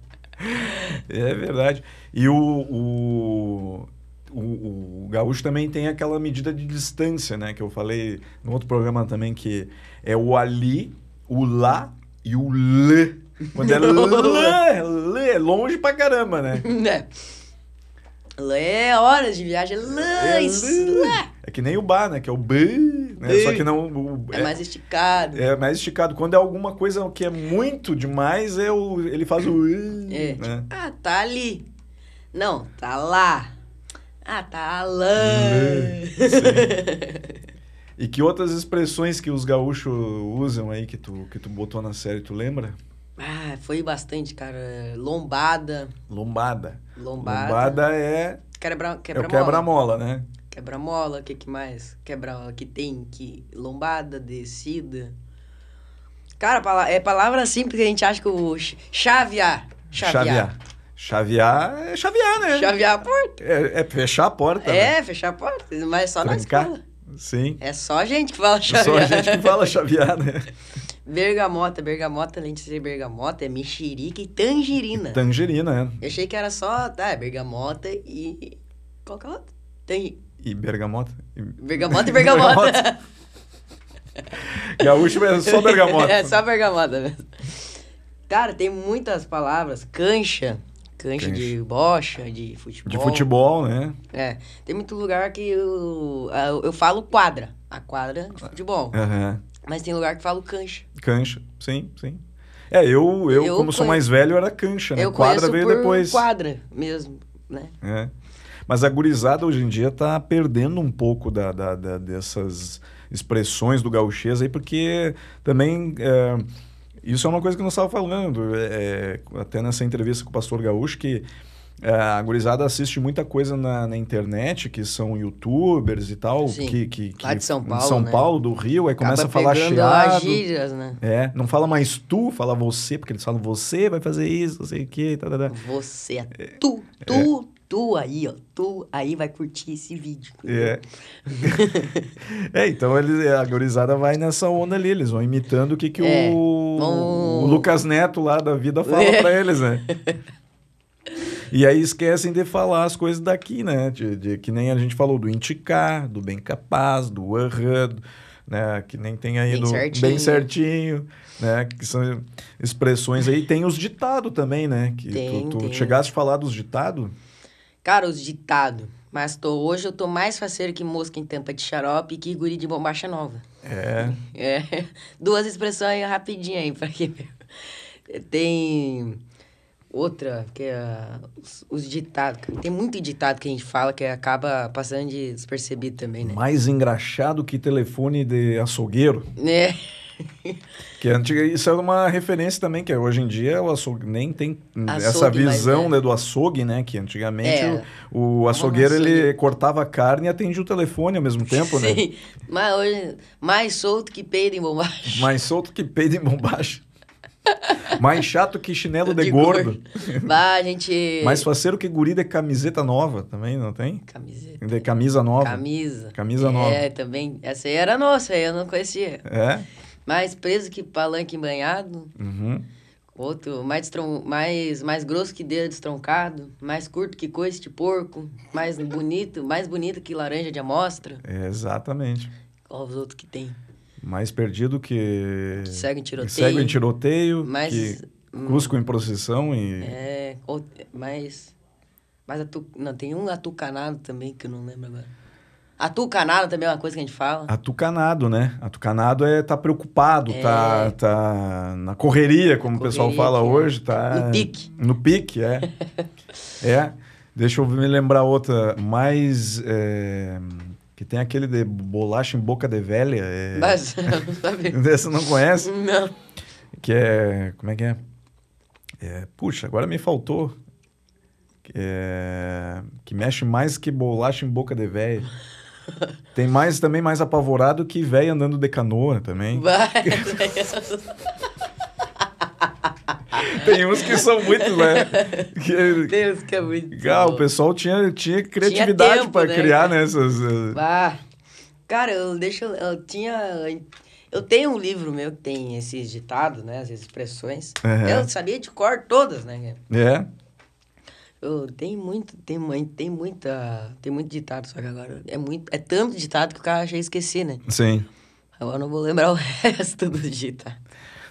É verdade. E o, o, o, o gaúcho também tem aquela medida de distância, né? Que eu falei no outro programa também, que é o ali, o lá e o lê. Quando é lê, lê, é longe pra caramba, né? né? Lá é horas de viagem. Lá, É, isso, lê. É que nem o bar, né? Que é o b, né? Só que não... o- É mais esticado. É mais esticado. Quando é alguma coisa que é muito demais, é o, ele faz o. É, né? Ah, tá ali. Não, tá lá. Ah, tá lá. Lê, E que outras expressões que os gaúchos usam aí que tu, que tu botou na série, tu lembra? Ah, foi bastante, cara. Lombada. Lombada. Lombada. Lombada é, Quebra, é quebra o quebra-mola, né? Quebra-mola, o que, que mais? Quebra que tem que lombada, descida. Cara, é palavra simples que a gente acha que o ch- chavear. Chavear. Chavear é chavear, né? Chavear a porta. É, é fechar a porta. né? É, fechar a porta, mas só na Trancar. escola. Sim. É só a gente que fala Só chavear. a gente que fala chavear, né? Bergamota, bergamota, além de ser bergamota, é mexerica e tangerina. Tangerina, né? Eu achei que era só, tá, é bergamota e... Qual que é a outra? Tem... E bergamota. Bergamota e bergamota. Gaúcho é só bergamota. é só bergamota mesmo. Cara, tem muitas palavras. Cancha. Cancha, Cancha. de bocha, de futebol. De futebol, né? É. Tem muito lugar que eu, eu, eu falo quadra. A quadra de futebol. Aham. Mas tem lugar que falo cancha. Cancha, sim, sim. É, eu, eu, Eu como sou conhe- mais velho, era cancha, né? Eu Quadra veio depois. quadra mesmo, né? É. Mas a gurizada hoje em dia tá perdendo um pouco da, da- da- dessas expressões do gauchês aí, porque também é, isso é uma coisa que nós estávamos falando, é, até nessa entrevista com o pastor Gaúcho, que é, a gurizada assiste muita coisa na, na internet, que são youtubers e tal, Sim. que, que, que Lá de São Paulo, São né? Paulo, do Rio, aí começa a Acaba falar chiado. as gírias, né? É, não fala mais tu, fala você, porque eles falam você vai fazer isso, não sei o que, tá, tá, tá. Você é tu, tu, tu aí, ó. Tu aí vai curtir esse vídeo. É. é, então eles, a gurizada vai nessa onda ali, eles vão imitando o que, que É, o, vão- o Lucas Neto lá da vida fala É. pra eles, né? E aí esquecem de falar as coisas daqui, né? De, de- que nem a gente falou do indicar, do bem capaz, do aham, né? Que nem tem aí Bem do certinho. bem certinho, né? Que são expressões aí. Tem os ditados também, né? Que Tem, tu, tu tem. chegaste a falar dos ditados? Cara, os ditados. Mas tô, hoje eu tô mais faceiro que mosca em tampa de xarope e que guri de bombacha nova. É. É. Duas expressões rapidinho aí, pra que Tem outra, que é os, os ditados. Tem muito ditado que a gente fala que acaba passando de despercebido também, né? Mais engraxado que telefone de açougueiro. É. Que é antiga, isso é uma referência também, que hoje em dia o açougue nem tem Açougue, essa visão mas né, do açougue, né? Que antigamente É. o, o açougueiro açougue. ele cortava a carne e atendia o telefone ao mesmo tempo, né? Sim. Mas hoje, mais solto que peido em bombacha. Mais solto que peido em bombacha. Mais chato que chinelo de, De gordo. Bah, a gente... Mais faceiro que guri de camiseta nova também, não tem? Camiseta. De camisa nova. Camisa. Camisa nova. É, também. Essa aí era nossa, aí eu não conhecia. É? Mais preso que palanque banhado. Uhum. Outro, mais, destron... mais, mais grosso que dedo destroncado. Mais curto que coice de porco. Mais bonito, mais bonito que laranja de amostra. É, exatamente. Qual os outros que tem? Mais perdido que... Cego em tiroteio. Cego em tiroteio. Mais... Que Cusco em procissão e... É, mais... Mais atu... Não, tem um atucanado também que eu não lembro agora. Atucanado também é uma coisa que a gente fala. Atucanado, né? Atucanado é tá preocupado, tá, É. tá na correria, como o pessoal Correria, fala é. hoje, tá... No pique. No pique, é. é. Deixa eu me lembrar outra, mais... é, que tem aquele de bolacha em boca de velha. É... Mas, não sabe? Essa não conhece? Não. Que é... Como é que é? É, Puxa, agora me faltou. É, que mexe mais que bolacha em boca de velha. Tem mais também mais apavorado que velho andando de canoa também. Vai. Tem uns que são muito, né? Que, Deus, que é muito. ah, o pessoal tinha, tinha criatividade para né, criar né, essas. eh, Bah. Cara, eu deixo. Eu tinha. Eu tenho um livro meu que tem esses ditados, né? Essas expressões. Aham. Eu sabia de cor todas, né? É. Eu tenho muito, tem, tem muita. Tem muito ditado, só que agora. É, muito, é tanto ditado que o cara já esqueci, né? Sim. Agora não vou lembrar o resto dos ditados.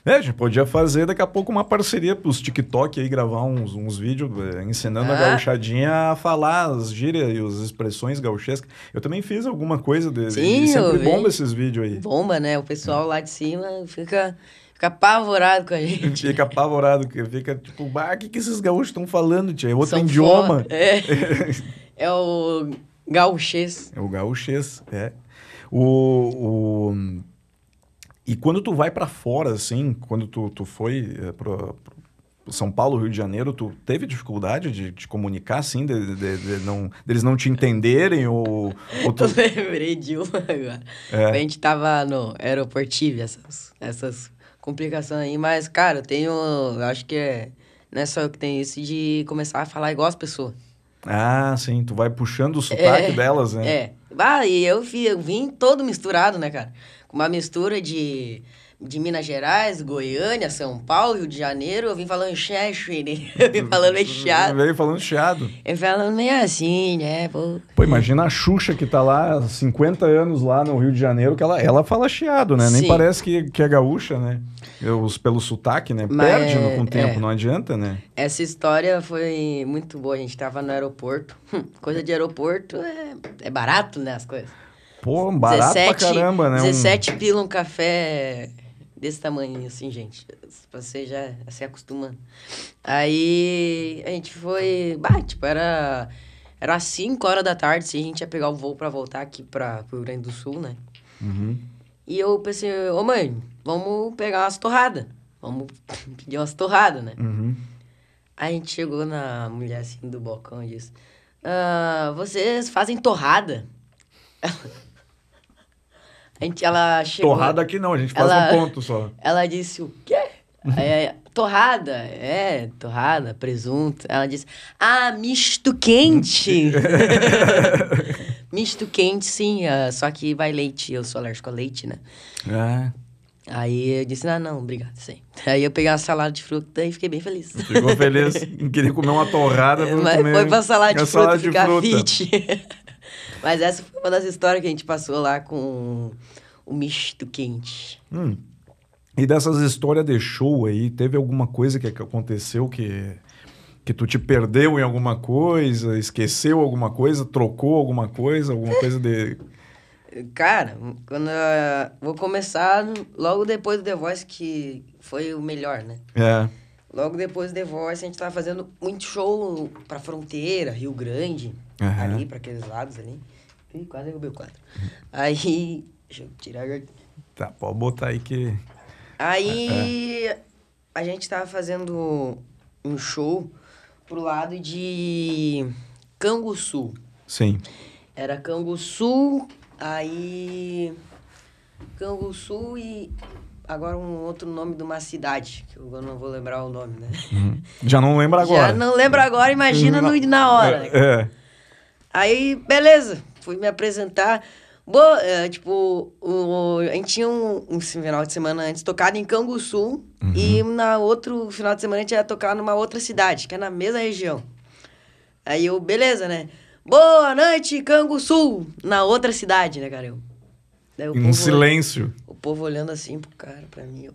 É, a gente podia fazer daqui a pouco uma parceria pros TikTok aí, gravar uns, uns vídeos eh, ensinando a Ah. gauchadinha a falar as gírias e as expressões gauchescas. Eu também fiz alguma coisa de, Sim, e sempre bomba esses vídeos aí. Bomba, né? O pessoal lá de cima fica, fica apavorado com a gente. Fica apavorado, fica tipo, o que, que esses gaúchos estão falando, tia? É outro São idioma. foda. É. é o gauchês. É o gaúchês, é. O, o... E quando tu vai pra fora, assim, quando tu, tu foi é, pro, pro São Paulo, Rio de Janeiro, tu teve dificuldade de te comunicar, assim, de, de, de não, deles não te entenderem ou, ou tu... Eu lembrei de uma agora. É. A gente tava no aeroporto, tive essas, essas complicações aí, mas, cara, eu tenho. Eu acho que é. Não é só eu que tenho isso de começar a falar igual as pessoas. Ah, sim, tu vai puxando o sotaque É, delas, né? É. Ah, e eu, vi, eu vim todo misturado, né, cara? Com uma mistura de, de Minas Gerais, Goiânia, São Paulo, Rio de Janeiro. Eu vim falando chefe, né? Eu vim falando chiado. Veio falando chiado. Eu falando meio assim, né? Pô. Pô, imagina a Xuxa que tá lá há 50 anos lá no Rio de Janeiro, que ela, ela fala chiado, né? Nem Sim. parece que, que é gaúcha, né? Os- pelo sotaque, né? Mas Perde no, com o é, tempo, é. não adianta, né? Essa história foi muito boa. A gente tava no aeroporto. Hum, Coisa de aeroporto é, é barato, né? As coisas. Pô, barato pra caramba, né? Um- 17 pila um café desse tamanho, assim, gente. Pra você já se acostumando. Aí a gente foi. Bah, tipo, era. Era às 5 horas da tarde, se a gente ia pegar o voo pra voltar aqui pra, pro Rio Grande do Sul, né? Uhum. E eu pensei, ô mãe, vamos pegar umas torradas. Vamos pedir umas torradas, né? Uhum. Aí a gente chegou na mulher assim do balcão e disse: "Ah, Vocês fazem torrada? A gente, ela chegou. Torrada aqui não, a gente faz Ela- um ponto só. Ela disse: O quê? É, torrada, é, torrada, presunto. Ela disse: Ah, misto quente. misto quente, sim, ah, só que vai leite. Eu sou alérgico a leite, né? É. Aí eu disse: Ah, não, obrigado, sim. Aí eu peguei uma salada de fruta e fiquei bem feliz. Ficou feliz. Queria comer uma torrada. Mas comer foi pra salada de a fruta salada de ficar fruta. fit. Mas essa foi uma das histórias que a gente passou lá com o misto quente. Hum. E dessas histórias de show aí, teve alguma coisa que aconteceu que, que tu te perdeu em alguma coisa, esqueceu alguma coisa, trocou alguma coisa, alguma coisa de. Cara, quando eu vou começar logo depois do The Voice, que foi o melhor, né? É. Logo depois do The Voice, a gente tava fazendo muito show pra fronteira, Rio Grande, Aham. ali, pra aqueles lados ali. Ih, quase derrubei o quadro. Aí, deixa eu tirar a Tá, pode botar aí que. Aí a gente tava fazendo um show pro lado de Canguçu. Sim. Era Canguçu, aí Canguçu e agora um outro nome de uma cidade, que eu não vou lembrar o nome, né? Uhum. Já não lembra agora. Já não lembro agora, imagina no, na hora. né? É. Aí, beleza, fui me apresentar. Boa, é, tipo, o, a gente tinha um, um final de semana antes tocado em Canguçu e na outro final de semana a gente ia tocar numa outra cidade, que é na mesma região. Aí eu, beleza, né? Boa noite, Canguçu! Na outra cidade, né, cara? Eu, daí Em um silêncio. o povo olhando assim pro cara, pra mim. Eu...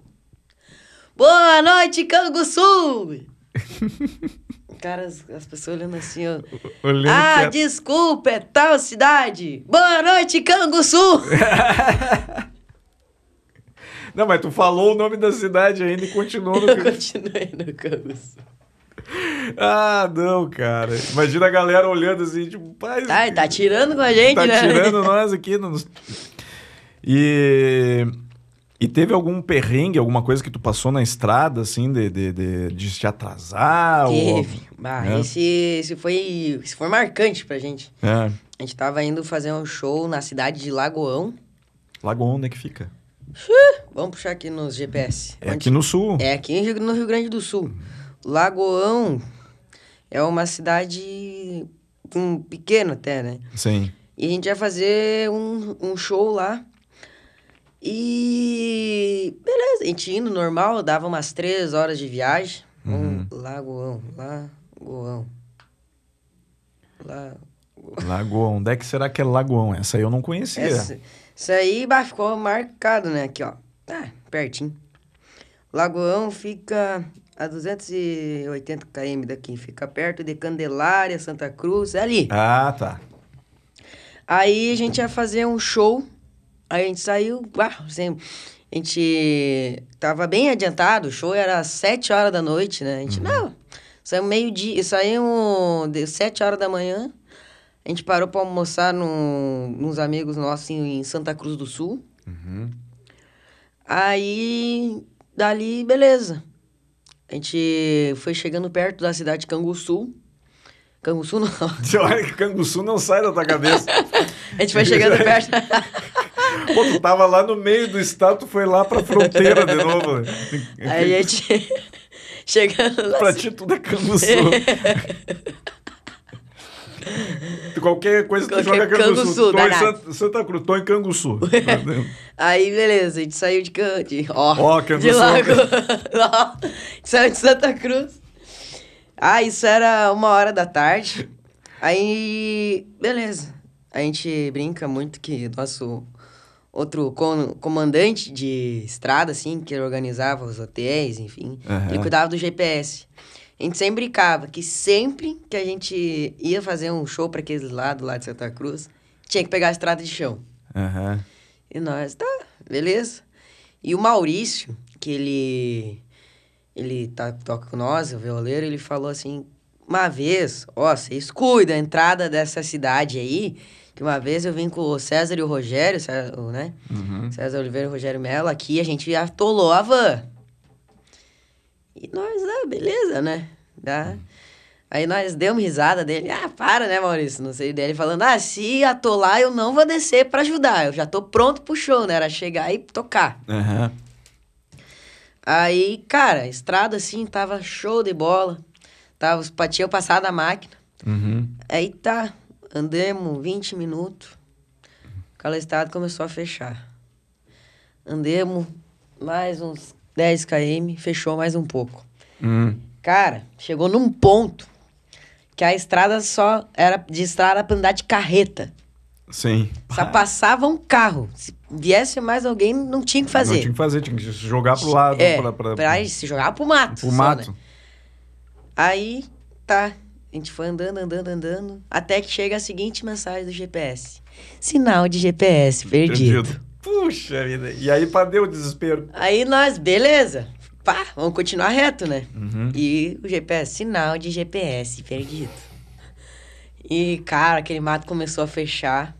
Boa noite, Canguçu! cara, as, as pessoas olhando assim, ó. Olhando Ah, quieto. desculpa, é tal cidade. Boa noite, Canguçu! Não, mas tu falou o nome da cidade ainda e continuou no. Eu continuei no Canguçu. ah, não, cara. Imagina a galera olhando assim, tipo, pai. Tá, tá tirando com a gente, tá né? tirando nós aqui. no- E, e teve algum perrengue, alguma coisa que tu passou na estrada, assim, de, de, de, de te atrasar? Teve. Bah, É. esse, esse, foi, esse foi marcante pra gente. Ou... É. A gente tava indo fazer um show na cidade de Lagoão. Lagoa, onde é que fica? Vamos puxar aqui nos GPS. É Onde- aqui no sul. É aqui no Rio Grande do Sul. Lagoão é uma cidade um, pequena até, né? Sim. E a gente ia fazer um, um show lá. E beleza, a gente indo normal, dava umas três horas de viagem. Uhum. Um Lagoão, Lagoão. Lá. Lagoa, onde é que será que é Lagoão? Essa aí eu não conhecia. Essa, isso aí bah, ficou marcado, né? Aqui, ó. Tá, pertinho. Lagoão fica a 280 km daqui. Fica perto de Candelária, Santa Cruz, é ali. Ah, tá. Aí a gente ia fazer um show. Aí a gente saiu. Ah, assim, a gente tava bem adiantado. O show era às 7 horas da noite, né? A gente, não. Saiu meio-dia. Saímos de 7 horas da manhã. A gente parou pra almoçar num, nos amigos nossos em Santa Cruz do Sul. Uhum. Aí, dali, beleza. A gente foi chegando perto da cidade de Canguçu. Canguçu não. Você olha que Canguçu não sai da tua cabeça. A gente foi chegando perto. Pô, tu tava lá no meio do estado, tu foi lá pra fronteira de novo. Aí a gente. Chegando lá. Pra ti tudo é Canguçu. Qualquer coisa tu Qualquer joga Canguçu. Canguçu, tô em. Santa, Santa Cruz, tô em Canguçu. Aí, beleza, a gente saiu de Cante. Ó, de Canguçu. Lago. Ó, a gente saiu de Santa Cruz. Ah, isso era uma hora da tarde. Aí, beleza. A gente brinca muito que nosso outro com- comandante de estrada, assim, que organizava os hotéis, enfim, Aham. ele cuidava do GPS. A gente sempre brincava que sempre que a gente ia fazer um show para aqueles lados lá de Santa Cruz, tinha que pegar a estrada de chão. Aham. E nós, tá, beleza. E o Maurício, que ele ele tá, toca com nós, o violeiro, ele falou assim, uma vez, ó, vocês cuidam da entrada dessa cidade aí, que uma vez eu vim com o César e o Rogério, César, né? Uhum. César Oliveira e o Rogério Mello, aqui a gente atolou a van. E nós, ah, beleza, né? Tá? Aí nós demos risada dele. Ah, para, né, Maurício? Não sei dele falando, ah, se atolar eu não vou descer pra ajudar. Eu já tô pronto pro show, né? Era chegar e tocar. Aham. Aí, cara, estrada assim tava show de bola. Tava os patinhos passados da máquina. Uhum. Aí tá, andemos 20 minutos. Aquela estrada começou a fechar. Andemos mais uns 10 km, fechou mais um pouco. Uhum. Cara, chegou num ponto que a estrada só era de estrada pra andar de carreta. Sim. Só passava um carro. Se viesse mais alguém, não tinha o que fazer. Não tinha que fazer, tinha que jogar pro lado. É, pra, pra, pra se jogar pro mato. pro só, mato. né? Aí, tá. A gente foi andando, andando, andando. Até que chega a seguinte mensagem do GPS: Sinal de GPS perdido. Puxa vida. E aí, pra deu o desespero. Aí nós, beleza. Pá, vamos continuar reto, né? Uhum. E o GPS, sinal de GPS perdido. E, cara, aquele mato começou a fechar.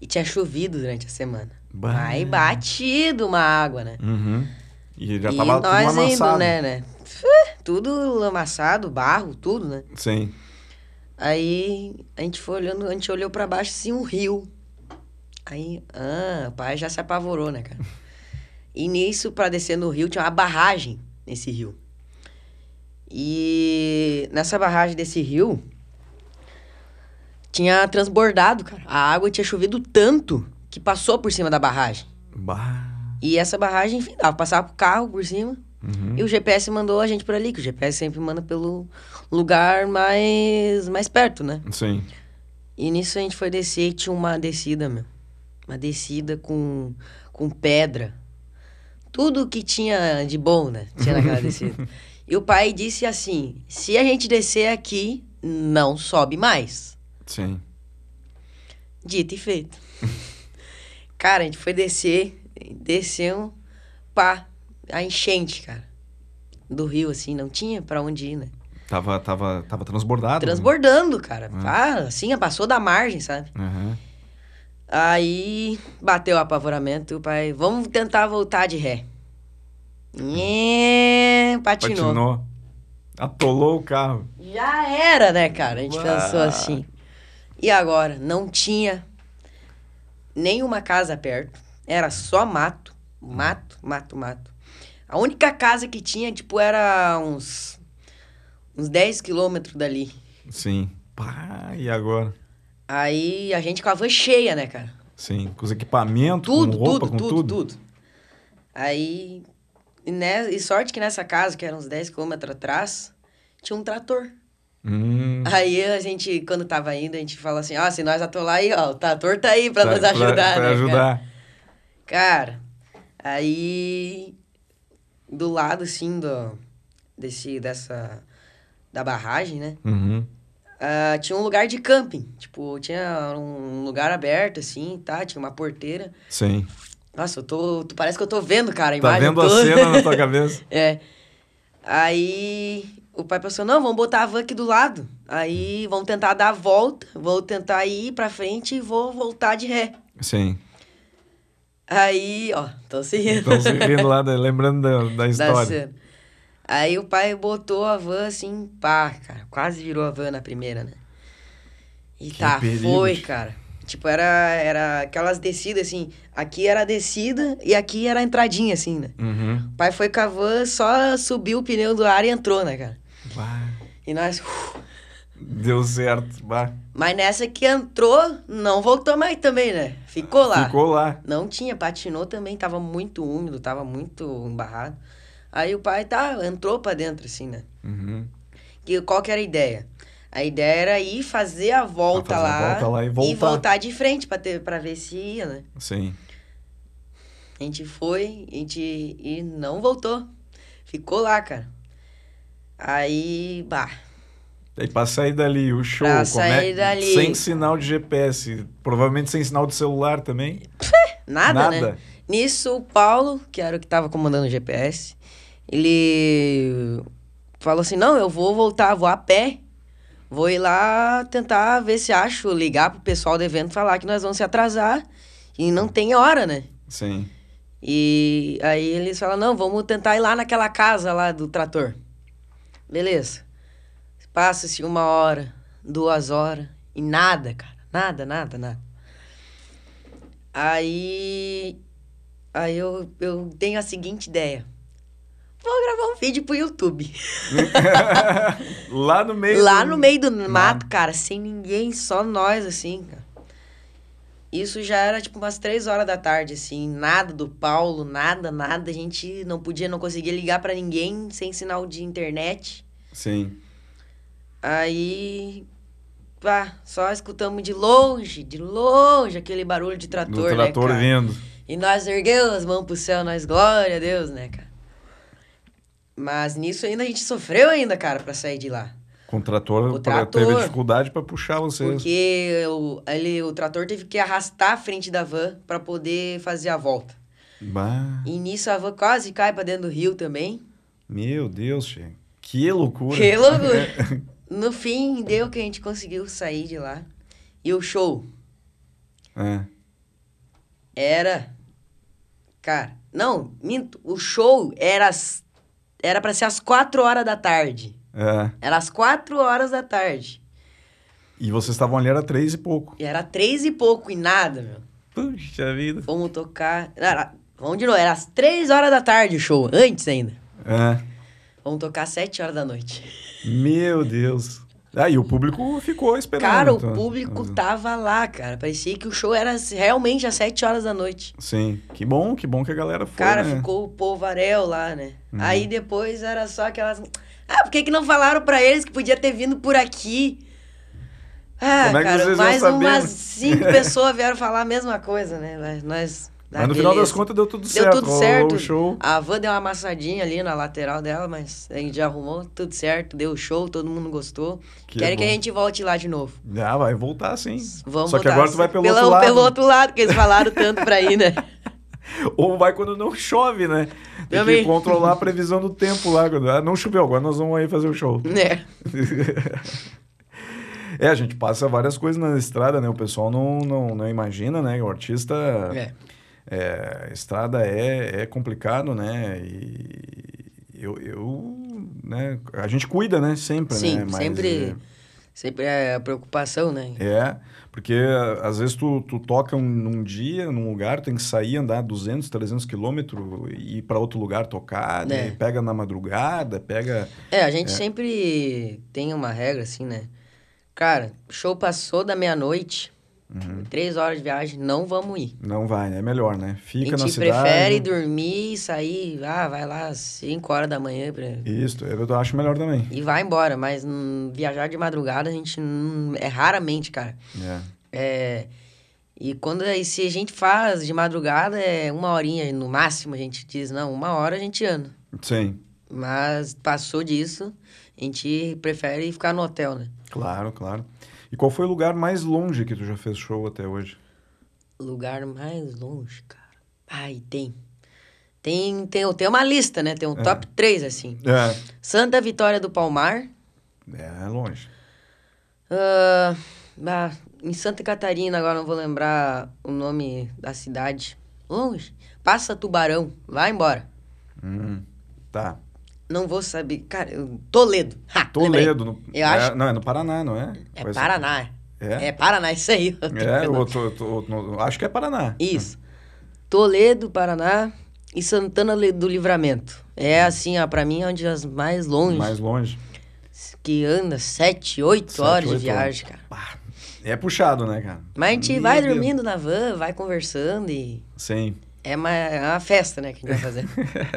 E tinha chovido durante a semana. Bah. Aí batido uma água, né? Uhum. E já e tava tudo nós indo, amassado. né, né? Tudo amassado, barro, tudo, né? Sim. Aí a gente foi olhando, a gente olhou pra baixo assim, um rio. Aí, ah, o pai já se apavorou, né, cara? E nisso, pra descer no rio, tinha uma barragem nesse rio. E nessa barragem desse rio, tinha transbordado, cara. A água tinha chovido tanto que passou por cima da barragem. Bah. E essa barragem, enfim, dava pra passar pro carro por cima. Uhum. E o GPS mandou a gente por ali, que o GPS sempre manda pelo lugar mais, mais perto, né? Sim. E nisso a gente foi descer e tinha uma descida, meu. Uma descida com, com pedra. Tudo que tinha de bom, né? Tinha naquela descida. E o pai disse assim: se a gente descer aqui, não sobe mais. Sim. Dito e feito. cara, a gente foi descer, desceu, pá, a enchente, cara. Do rio, assim, não tinha pra onde ir, né? Tava, tava, tava transbordado. né? Transbordando, cara. Pá, assim, passou da margem, sabe? Uhum. Aí bateu o apavoramento e o pai, vamos tentar voltar de ré. Nhê, patinou. Patinou. Atolou o carro. Já era, né, cara? A gente Uau. pensou assim. E agora? Não tinha nenhuma casa perto. Era só mato. Mato, mato, mato. A única casa que tinha, tipo, era uns. uns 10 quilômetros dali. Sim. Pá, e agora? Aí a gente com a van cheia, né, cara? Sim. Com os equipamentos, Tudo, com roupa, tudo, com tudo, tudo. tudo. Aí. E, né, e sorte que nessa casa, que era uns 10 quilômetros atrás, tinha um trator. Hum, Aí a gente, quando tava indo, a gente falou assim, ó, se nós atolar aí, ó, o trator tá aí pra tá- nos ajudar, pra, né, pra cara? ajudar. Cara, aí do lado assim do desse dessa da barragem, né? Uhum. ah, tinha um lugar de camping, tipo, tinha um lugar aberto assim, tá? Tinha uma porteira. Sim. Nossa, eu tô, tu parece que eu tô vendo, cara, a Tá imagem. vendo eu tô- a cena na tua cabeça? é. Aí o pai pensou, não, vamos botar a van aqui do lado. Aí vamos tentar dar a volta, vou tentar ir pra frente e vou voltar de ré. Sim. Aí, ó, tô se rindo. Então você rindo lá, da- lembrando da, da da história. cena. Aí o pai botou a van assim, pá, cara, quase virou a van na primeira, né? E Que tá, perigo, foi, cara. Tipo, era, era aquelas descidas assim, aqui era a descida e aqui era a entradinha, assim, né? Uhum. O pai foi com a van, só subiu o pneu do ar e entrou, né, cara? Bah, E nós. uf. Deu certo. Bah, Mas nessa que entrou, não voltou mais também, né? Ficou lá. Ficou lá. Não tinha, patinou também, tava muito úmido, tava muito embarrado. Aí o pai tá, entrou pra dentro, assim, né? Uhum. Que, qual que era a ideia? A ideia era ir fazer a volta, fazer a lá, volta lá e voltar. voltar de frente pra, ter, pra ver se ia, né? Sim. A gente foi, a gente e não voltou. Ficou lá, cara. Aí, bah, Daí pra sair dali, o show. Pra como sair é- dali. Sem sinal de GPS. Provavelmente sem sinal de celular também. nada, né? Nada. Nisso, o Paulo, que era o que tava comandando o GPS, ele falou assim: não, eu vou voltar, vou a pé. Vou ir lá tentar ver se acho, ligar pro pessoal do evento falar que nós vamos se atrasar. E não tem hora, né? Sim. E aí eles falam, não, vamos tentar ir lá naquela casa lá do trator. Beleza. Passa-se uma hora, duas horas, e nada, cara. Nada, nada, nada. Aí. Aí eu, eu tenho a seguinte ideia. Vou gravar um vídeo pro YouTube. lá no meio. Lá do- no meio do mato, cara, sem ninguém, só nós, assim, cara. Isso já era tipo umas três horas da tarde, assim, nada do Paulo, nada, nada. A gente não podia, não conseguia ligar pra ninguém sem sinal de internet. Sim. Aí, pá, só escutamos de longe, de longe, aquele barulho de Do trator, trator né, vindo. E nós erguemos as mãos pro céu, nós, glória a Deus, né, cara? Mas nisso ainda a gente sofreu ainda, cara, pra sair de lá. Com o trator, O trator. teve dificuldade pra puxar vocês. Porque o, ele, o trator teve que arrastar a frente da van pra poder fazer a volta. Bah, E nisso a van quase cai pra dentro do rio também. meu Deus, che. Que loucura. Que loucura! No fim, deu que a gente conseguiu sair de lá. E o show É. era. Cara, não, minto. O show era, às- era pra ser às 4 horas da tarde. É. Era às 4 horas da tarde. E vocês estavam ali, era três e pouco. E era três e pouco e nada, meu. Puxa vida. Fomos tocar. Era, vamos de novo, era às 3 horas da tarde o show, antes ainda. É. Vamos tocar às 7 horas da noite. Meu Deus. Ah, e o público ficou esperando. Cara, então. o público tava lá, cara. Parecia que o show era realmente às 7 horas da noite. Sim. Que bom, que bom que a galera foi, Cara, né? ficou o povarel lá, né? Uhum. Aí depois era só aquelas. Ah, por que, que não falaram pra eles que podia ter vindo por aqui? Ah, Como é que cara, vocês mais umas né? cinco pessoas vieram falar a mesma coisa, né? Nós. Mas no final das contas deu tudo Deu certo. tudo rolou certo. o show. A van deu uma amassadinha ali na lateral dela, mas a gente já arrumou tudo certo, deu show, todo mundo gostou. Que Querem que a gente volte lá de novo. Ah, vai voltar sim. Vamos Só que voltar agora tu vai pelo pela- outro lado. Pelo outro lado, que eles falaram tanto pra ir, né? Ou vai quando não chove, né? Tem Também. que controlar a previsão do tempo lá. Ah, não choveu, agora nós vamos aí fazer o show. né? É, a gente passa várias coisas na estrada, né? O pessoal não, não, não imagina, né? O artista... É. É, estrada é, é complicado, né? E eu, eu, né? A gente cuida, né? Sempre, Sim, né? Mas, sempre, sempre é a preocupação, né? É, é, porque às vezes tu, tu toca um, num dia, num lugar, tem que sair, andar 200, 300 quilômetros e ir para outro lugar tocar, né? É. Pega na madrugada, pega... É, a gente sempre tem uma regra, assim, né? Cara, show passou da meia-noite, Uhum. três horas de viagem, não vamos ir. Não vai, né? É melhor, né? A Fica na gente cidade. prefere dormir e sair, ah, vai lá às 5 horas da manhã pra... Isso, eu acho melhor também. e vai embora. Mas hum, viajar de madrugada a gente hum, é raramente, cara. É. É, e quando e se a gente faz de madrugada, é uma horinha no máximo, a gente diz, não, uma hora a gente anda. Sim, Mas passou disso, a gente prefere ficar no hotel, né? claro, claro. E qual foi o lugar mais longe que tu já fez show até hoje? Lugar mais longe, cara. Ai, tem. Tem, tem, tem uma lista, né? Tem um top 3, assim. É, Santa Vitória do Palmar, é longe. Ah, ah, em Santa Catarina, agora não vou lembrar o nome da cidade. Longe. Passa Tubarão. Vai embora. Hum, tá. Não vou saber. Cara, eu- Toledo. Ha. Toledo. No, Eu é, acho- Não, é no Paraná, não é? É Pois Paraná. É? É Paraná, isso aí. É, eu tô- tô- tô- acho que é Paraná. Isso. Toledo, Paraná e Santana do Livramento. É assim, ó, pra mim, onde as mais longe. Mais longe. Que anda sete, oito horas de viagem, cara. Pá, É puxado, né, cara? Mas a gente Meu vai Deus. dormindo na van, vai conversando e. Sim. É uma, é uma festa, né, que a gente vai fazer.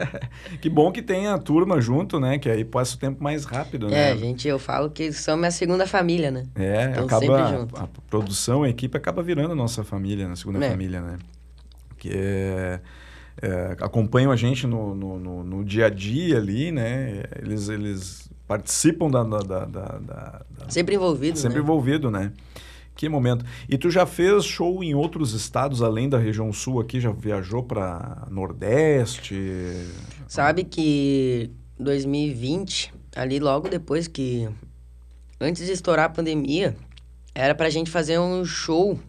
que bom que tem a turma junto, né? Que aí passa o tempo mais rápido, é, né? gente, eu falo que são minha segunda família, né? É, Tão acaba sempre junto. a produção, a equipe acaba virando nossa família, a segunda É. família, né? Que é, é, acompanham a gente no, no, no- no dia a dia ali, né? Eles, eles participam da, da, da, da- da- da- Sempre envolvido, sempre né? envolvido, né? Que momento. E tu já fez show em outros estados além da região sul aqui? Já viajou para Nordeste? Sabe que 2020, ali logo depois que. Antes de estourar a pandemia, era pra gente fazer um show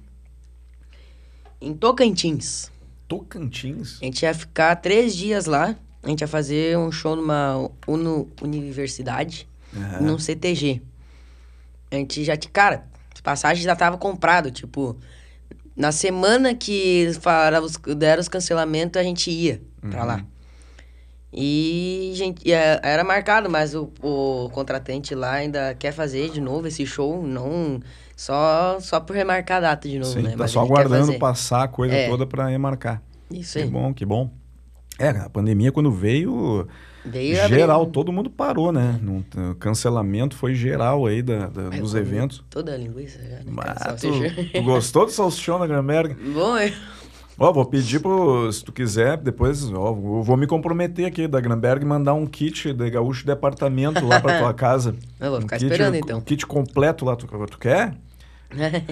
em Tocantins. Tocantins? A gente ia ficar três dias lá. A gente ia fazer um show numa unu- universidade, Aham. num CTG. A gente já tinha. Cara, passagens já tava comprado. Tipo, na semana que falaram, os- deram os cancelamentos, a gente ia pra Uhum. lá. E, gente, é, era marcado, mas o, o contratante lá ainda quer fazer de novo esse show, não só só por remarcar a data de novo, Sim, né? tá Mas só aguardando passar a coisa É. toda para remarcar. Isso Que aí. bom, que bom. É, a pandemia quando veio, Veio geral, abrindo todo mundo parou, né? Não- O cancelamento foi geral aí da, da- dos eventos. Toda a linguiça já, né? Mas tu, tu gostou do salsichão da Gramberg? Bom, eu... Ó, vou pedir pro, se tu quiser, depois, ó, eu vou me comprometer aqui da Gramberg mandar um kit de gaúcho de apartamento lá pra tua casa. Eu vou um ficar kit, esperando, então. Um kit completo lá, tu, tu quer?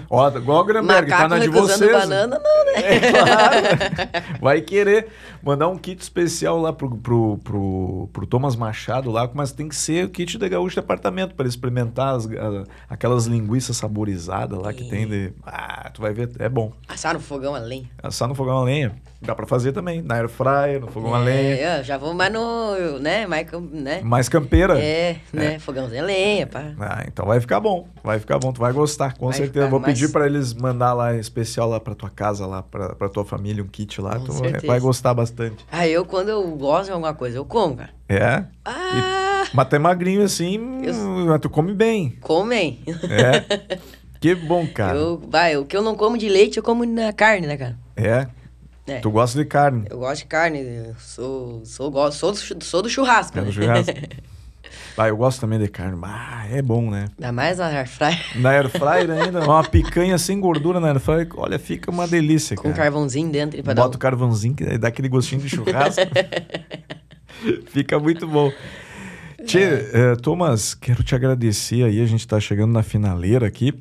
Ó, igual a Gramberg, tá na de vocês. banana, não, né? É claro. Vai querer mandar um kit especial lá pro, pro, pro, pro Thomas Machado lá, mas tem que ser o kit de gaúcho de apartamento para ele experimentar as- a- aquelas linguiças saborizadas lá que tem de. Ah, tu vai ver, é bom. Assar no fogão a lenha. Assar no fogão a lenha. Dá pra fazer também, na air fryer, no fogão a lenha. É, já vou mais no, né, mais, né? Mais campeira. É, né, fogãozinho a lenha, pá. Ah, então vai ficar bom. Vai ficar bom, tu vai gostar, com Vai certeza. Vou mais- pedir pra eles mandar lá especial lá pra tua casa, lá pra, pra tua família, um kit lá. Com tu vai, certeza. vai gostar bastante. Ah, eu quando eu gosto de alguma coisa, eu como, cara. É? Ah, Mas tu é magrinho assim, Eu- mas tu come bem. comem. É. que bom, cara. Eu, vai, o que eu não como de leite, eu como na carne, né, cara? É. É. Tu gosta de carne. Eu gosto de carne, eu sou, sou, gosto, sou, do, sou do churrasco. É né? do churrasco. ah, eu gosto também de carne. Ah, é bom, né? Ainda mais na air fryer, Na air fryer ainda, uma picanha sem gordura na air fryer, olha, fica uma delícia, com cara. carvãozinho dentro pra Bota o carvãozinho, que dá aquele gostinho de churrasco. Fica muito bom. Tchê, eh, Thomas, quero te agradecer aí. A gente está chegando na finaleira aqui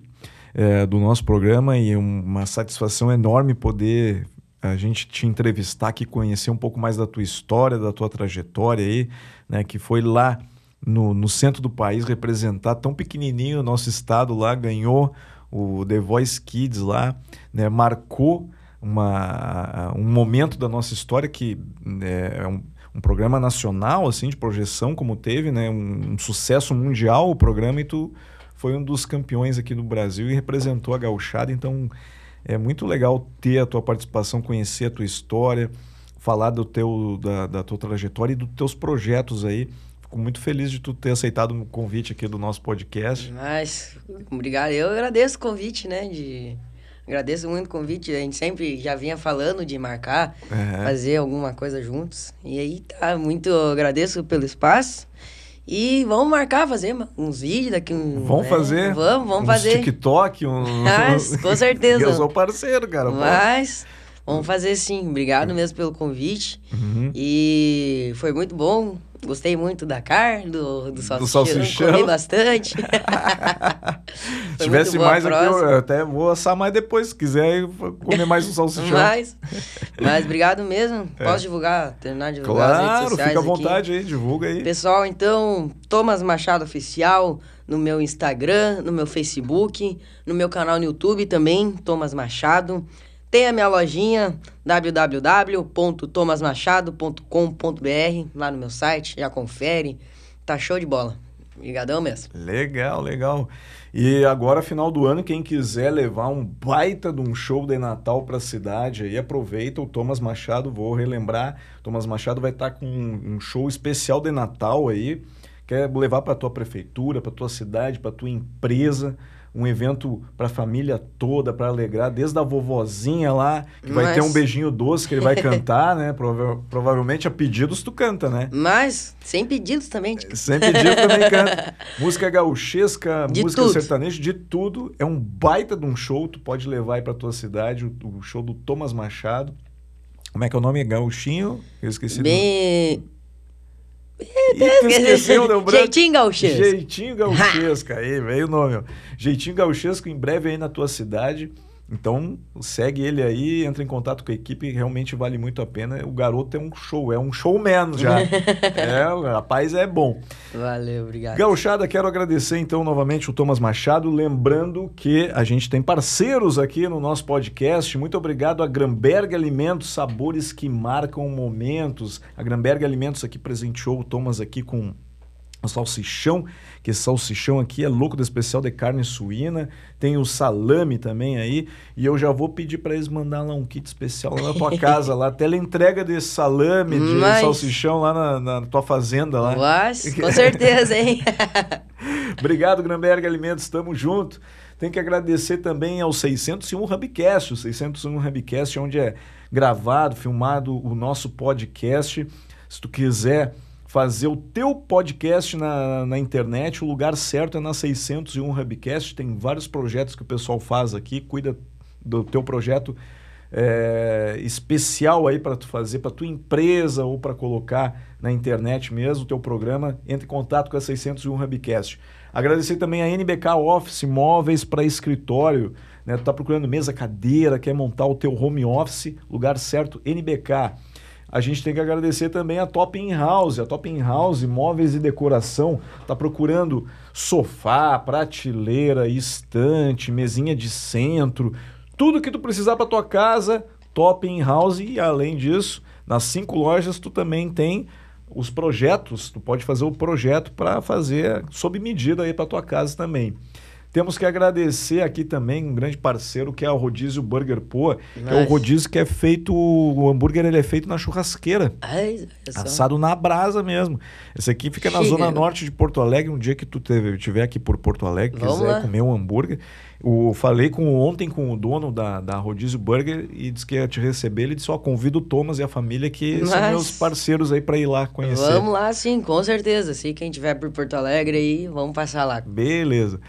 eh, do nosso programa e é uma satisfação enorme poder a gente te entrevistar aqui, conhecer um pouco mais da tua história, da tua trajetória aí, né? Que foi lá no, no centro do país representar tão pequenininho o nosso estado lá, ganhou o The Voice Kids lá, né? Marcou uma, um momento da nossa história que né, é um, um programa nacional assim de projeção como teve, né, um, um sucesso mundial o programa e tu foi um dos campeões aqui no Brasil e representou a gauchada, então é muito legal ter a tua participação, conhecer a tua história, falar do teu da, da tua trajetória e dos teus projetos aí. Fico muito feliz de tu ter aceitado o convite aqui do nosso podcast. Mas, obrigado. Eu agradeço o convite, né? De... Agradeço muito o convite. A gente sempre já vinha falando de marcar, É. fazer alguma coisa juntos. E aí tá, muito agradeço pelo espaço. E vamos marcar, fazer uns vídeos daqui um. Vamos né? fazer? Vamos, vamos fazer. TikTok, um... Mas, com certeza. Eu sou parceiro, cara. pô. Vamos fazer sim. Obrigado mesmo pelo convite. Uhum. E foi muito bom. Gostei muito da carne, do, do salsichão. salsichão. Comi bastante. Se tivesse mais aqui, eu até vou assar mais depois. Se quiser, comer mais um salsichão. Mas, mas obrigado mesmo. Posso divulgar, terminar de divulgar as redes É. Claro, sociais fica à aqui? vontade aí, divulga aí. Pessoal, então, Thomas Machado Oficial no meu Instagram, no meu Facebook, no meu canal no YouTube também, Thomas Machado. Tem a minha lojinha www.tomasmachado.com.br lá no meu site, já confere. Tá show de bola. Obrigadão mesmo. Legal, legal. E agora, final do ano, quem quiser levar um baita de um show de Natal para a cidade, aí aproveita o Thomas Machado, vou relembrar, Thomas Machado vai estar com um um show especial de Natal aí, quer levar para tua prefeitura, para tua cidade, para tua empresa, um evento para a família toda, para alegrar, desde a vovozinha lá, que vai ter um beijinho doce que ele vai cantar, né? Prova- provavelmente a pedidos tu canta, né? Mas, sem pedidos também. tipo, Sem pedir também canta. Música gauchesca, De música tudo. sertaneja, de tudo. É um baita de um show, tu pode levar aí pra tua cidade, o, o show do Thomas Machado. Como é que é o nome? Gauchinho? Eu esqueci. Bem... do... Tu esqueceu, deu branco. Jeitinho gauchesco. Jeitinho gauchesco. Aí, veio o nome. ó. Jeitinho gauchesco em breve aí na tua cidade. Então, segue ele aí, entra em contato com a equipe, realmente vale muito a pena. O garoto é um show, é um showman já. é, o rapaz é bom. Valeu, obrigado. Gauchada, quero agradecer então novamente o Thomas Machado, lembrando que a gente tem parceiros aqui no nosso podcast. Muito obrigado a Gramberg Alimentos, sabores que marcam momentos. A Gramberg Alimentos aqui presenteou o Thomas aqui com o salsichão, que esse salsichão aqui é louco da especial de carne suína. Tem o salame também aí. E eu já vou pedir para eles mandar lá um kit especial lá na tua casa, lá. Até entrega desse salame de Mas- salsichão lá na, na tua fazenda lá. Mas, com certeza, hein? Obrigado, Gramberg Alimentos, estamos junto. Tem que agradecer também ao 601 Hubcast, o 601 Hubcast, onde é gravado, filmado o nosso podcast. Se tu quiser fazer o teu podcast na, na internet, o lugar certo é na 601 Hubcast. Tem vários projetos que o pessoal faz aqui, cuida do teu projeto é, especial aí para tu fazer para tua empresa ou para colocar na internet mesmo o teu programa, entre em contato com a 601 Hubcast. Agradecer também a NBK Office Móveis para escritório, né? Tu tá procurando mesa, cadeira, quer montar o teu home office, lugar certo, NBK. A gente tem que agradecer também a Top In House, a Top In House Móveis e Decoração, tá procurando sofá, prateleira, estante, mesinha de centro, tudo que tu precisar para tua casa, Top In House. E além disso, nas cinco lojas tu também tem os projetos, tu pode fazer o projeto para fazer sob medida aí para tua casa também. Temos que agradecer aqui também um grande parceiro que é o Rodízio Burger Poa, que é o Nice. rodízio que é feito, o hambúrguer ele é feito na churrasqueira. Ai. Assado na brasa mesmo. Esse aqui fica na Chega. zona norte de Porto Alegre. Um dia que tu teve, tiver aqui por Porto Alegre, Vamos quiser lá. comer um hambúrguer. Eu falei com, ontem com o dono da, da Rodízio Burger e disse que ia te receber. Ele disse: Ó, convido o Thomas e a família que são Mas- meus parceiros aí para ir lá conhecer. Vamos lá, sim, com certeza. Se quem tiver por Porto Alegre aí, vamos passar lá. Beleza.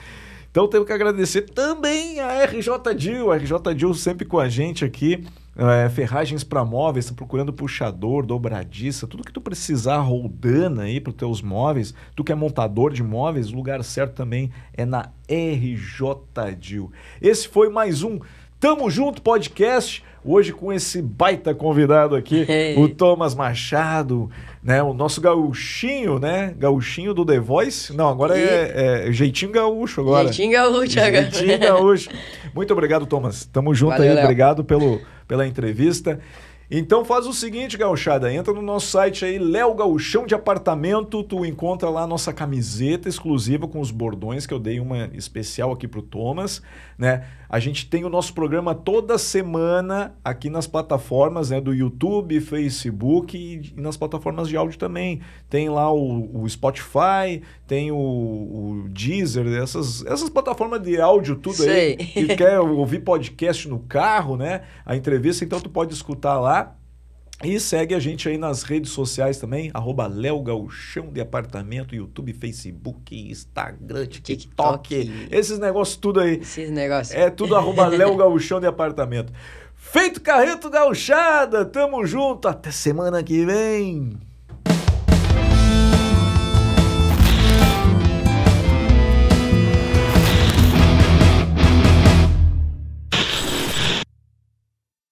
Então temos que agradecer também a RJ Dil, a RJ Dil sempre com a gente aqui. É, ferragens para móveis, tá procurando puxador, dobradiça, tudo que tu precisar, roldana aí para os teus móveis, tu que é montador de móveis, o lugar certo também é na RJ Dil. Esse foi mais um Tamo Junto Podcast, hoje com esse baita convidado aqui, o Thomas Machado, né, o nosso gauchinho, né, gauchinho do The Voice, não, agora é, é jeitinho gaúcho agora. Jeitinho gaúcho agora. Jeitinho gaúcho. Muito obrigado, Thomas. Tamo junto Valeu, aí, Léo. obrigado pelo, pela entrevista. Então faz o seguinte, gauchada, entra no nosso site aí, Léo Gauchão de Apartamento, tu encontra lá a nossa camiseta exclusiva com os bordões, que eu dei uma especial aqui pro Thomas, né? A gente tem o nosso programa toda semana aqui nas plataformas né, do YouTube, Facebook e, e nas plataformas de áudio também. Tem lá o, o Spotify, tem o, o Deezer, essas, essas plataformas de áudio tudo Sei. aí. Que quer ouvir podcast no carro, né? A entrevista, então tu pode escutar lá. E segue a gente aí nas redes sociais também, arroba Léo de Apartamento, YouTube, Facebook, Instagram, TikTok, TikTok. esses negócios tudo aí. Esses negócios. É tudo arroba Léo de Apartamento. Feito Carreto Gauchada, tamo junto, até semana que vem.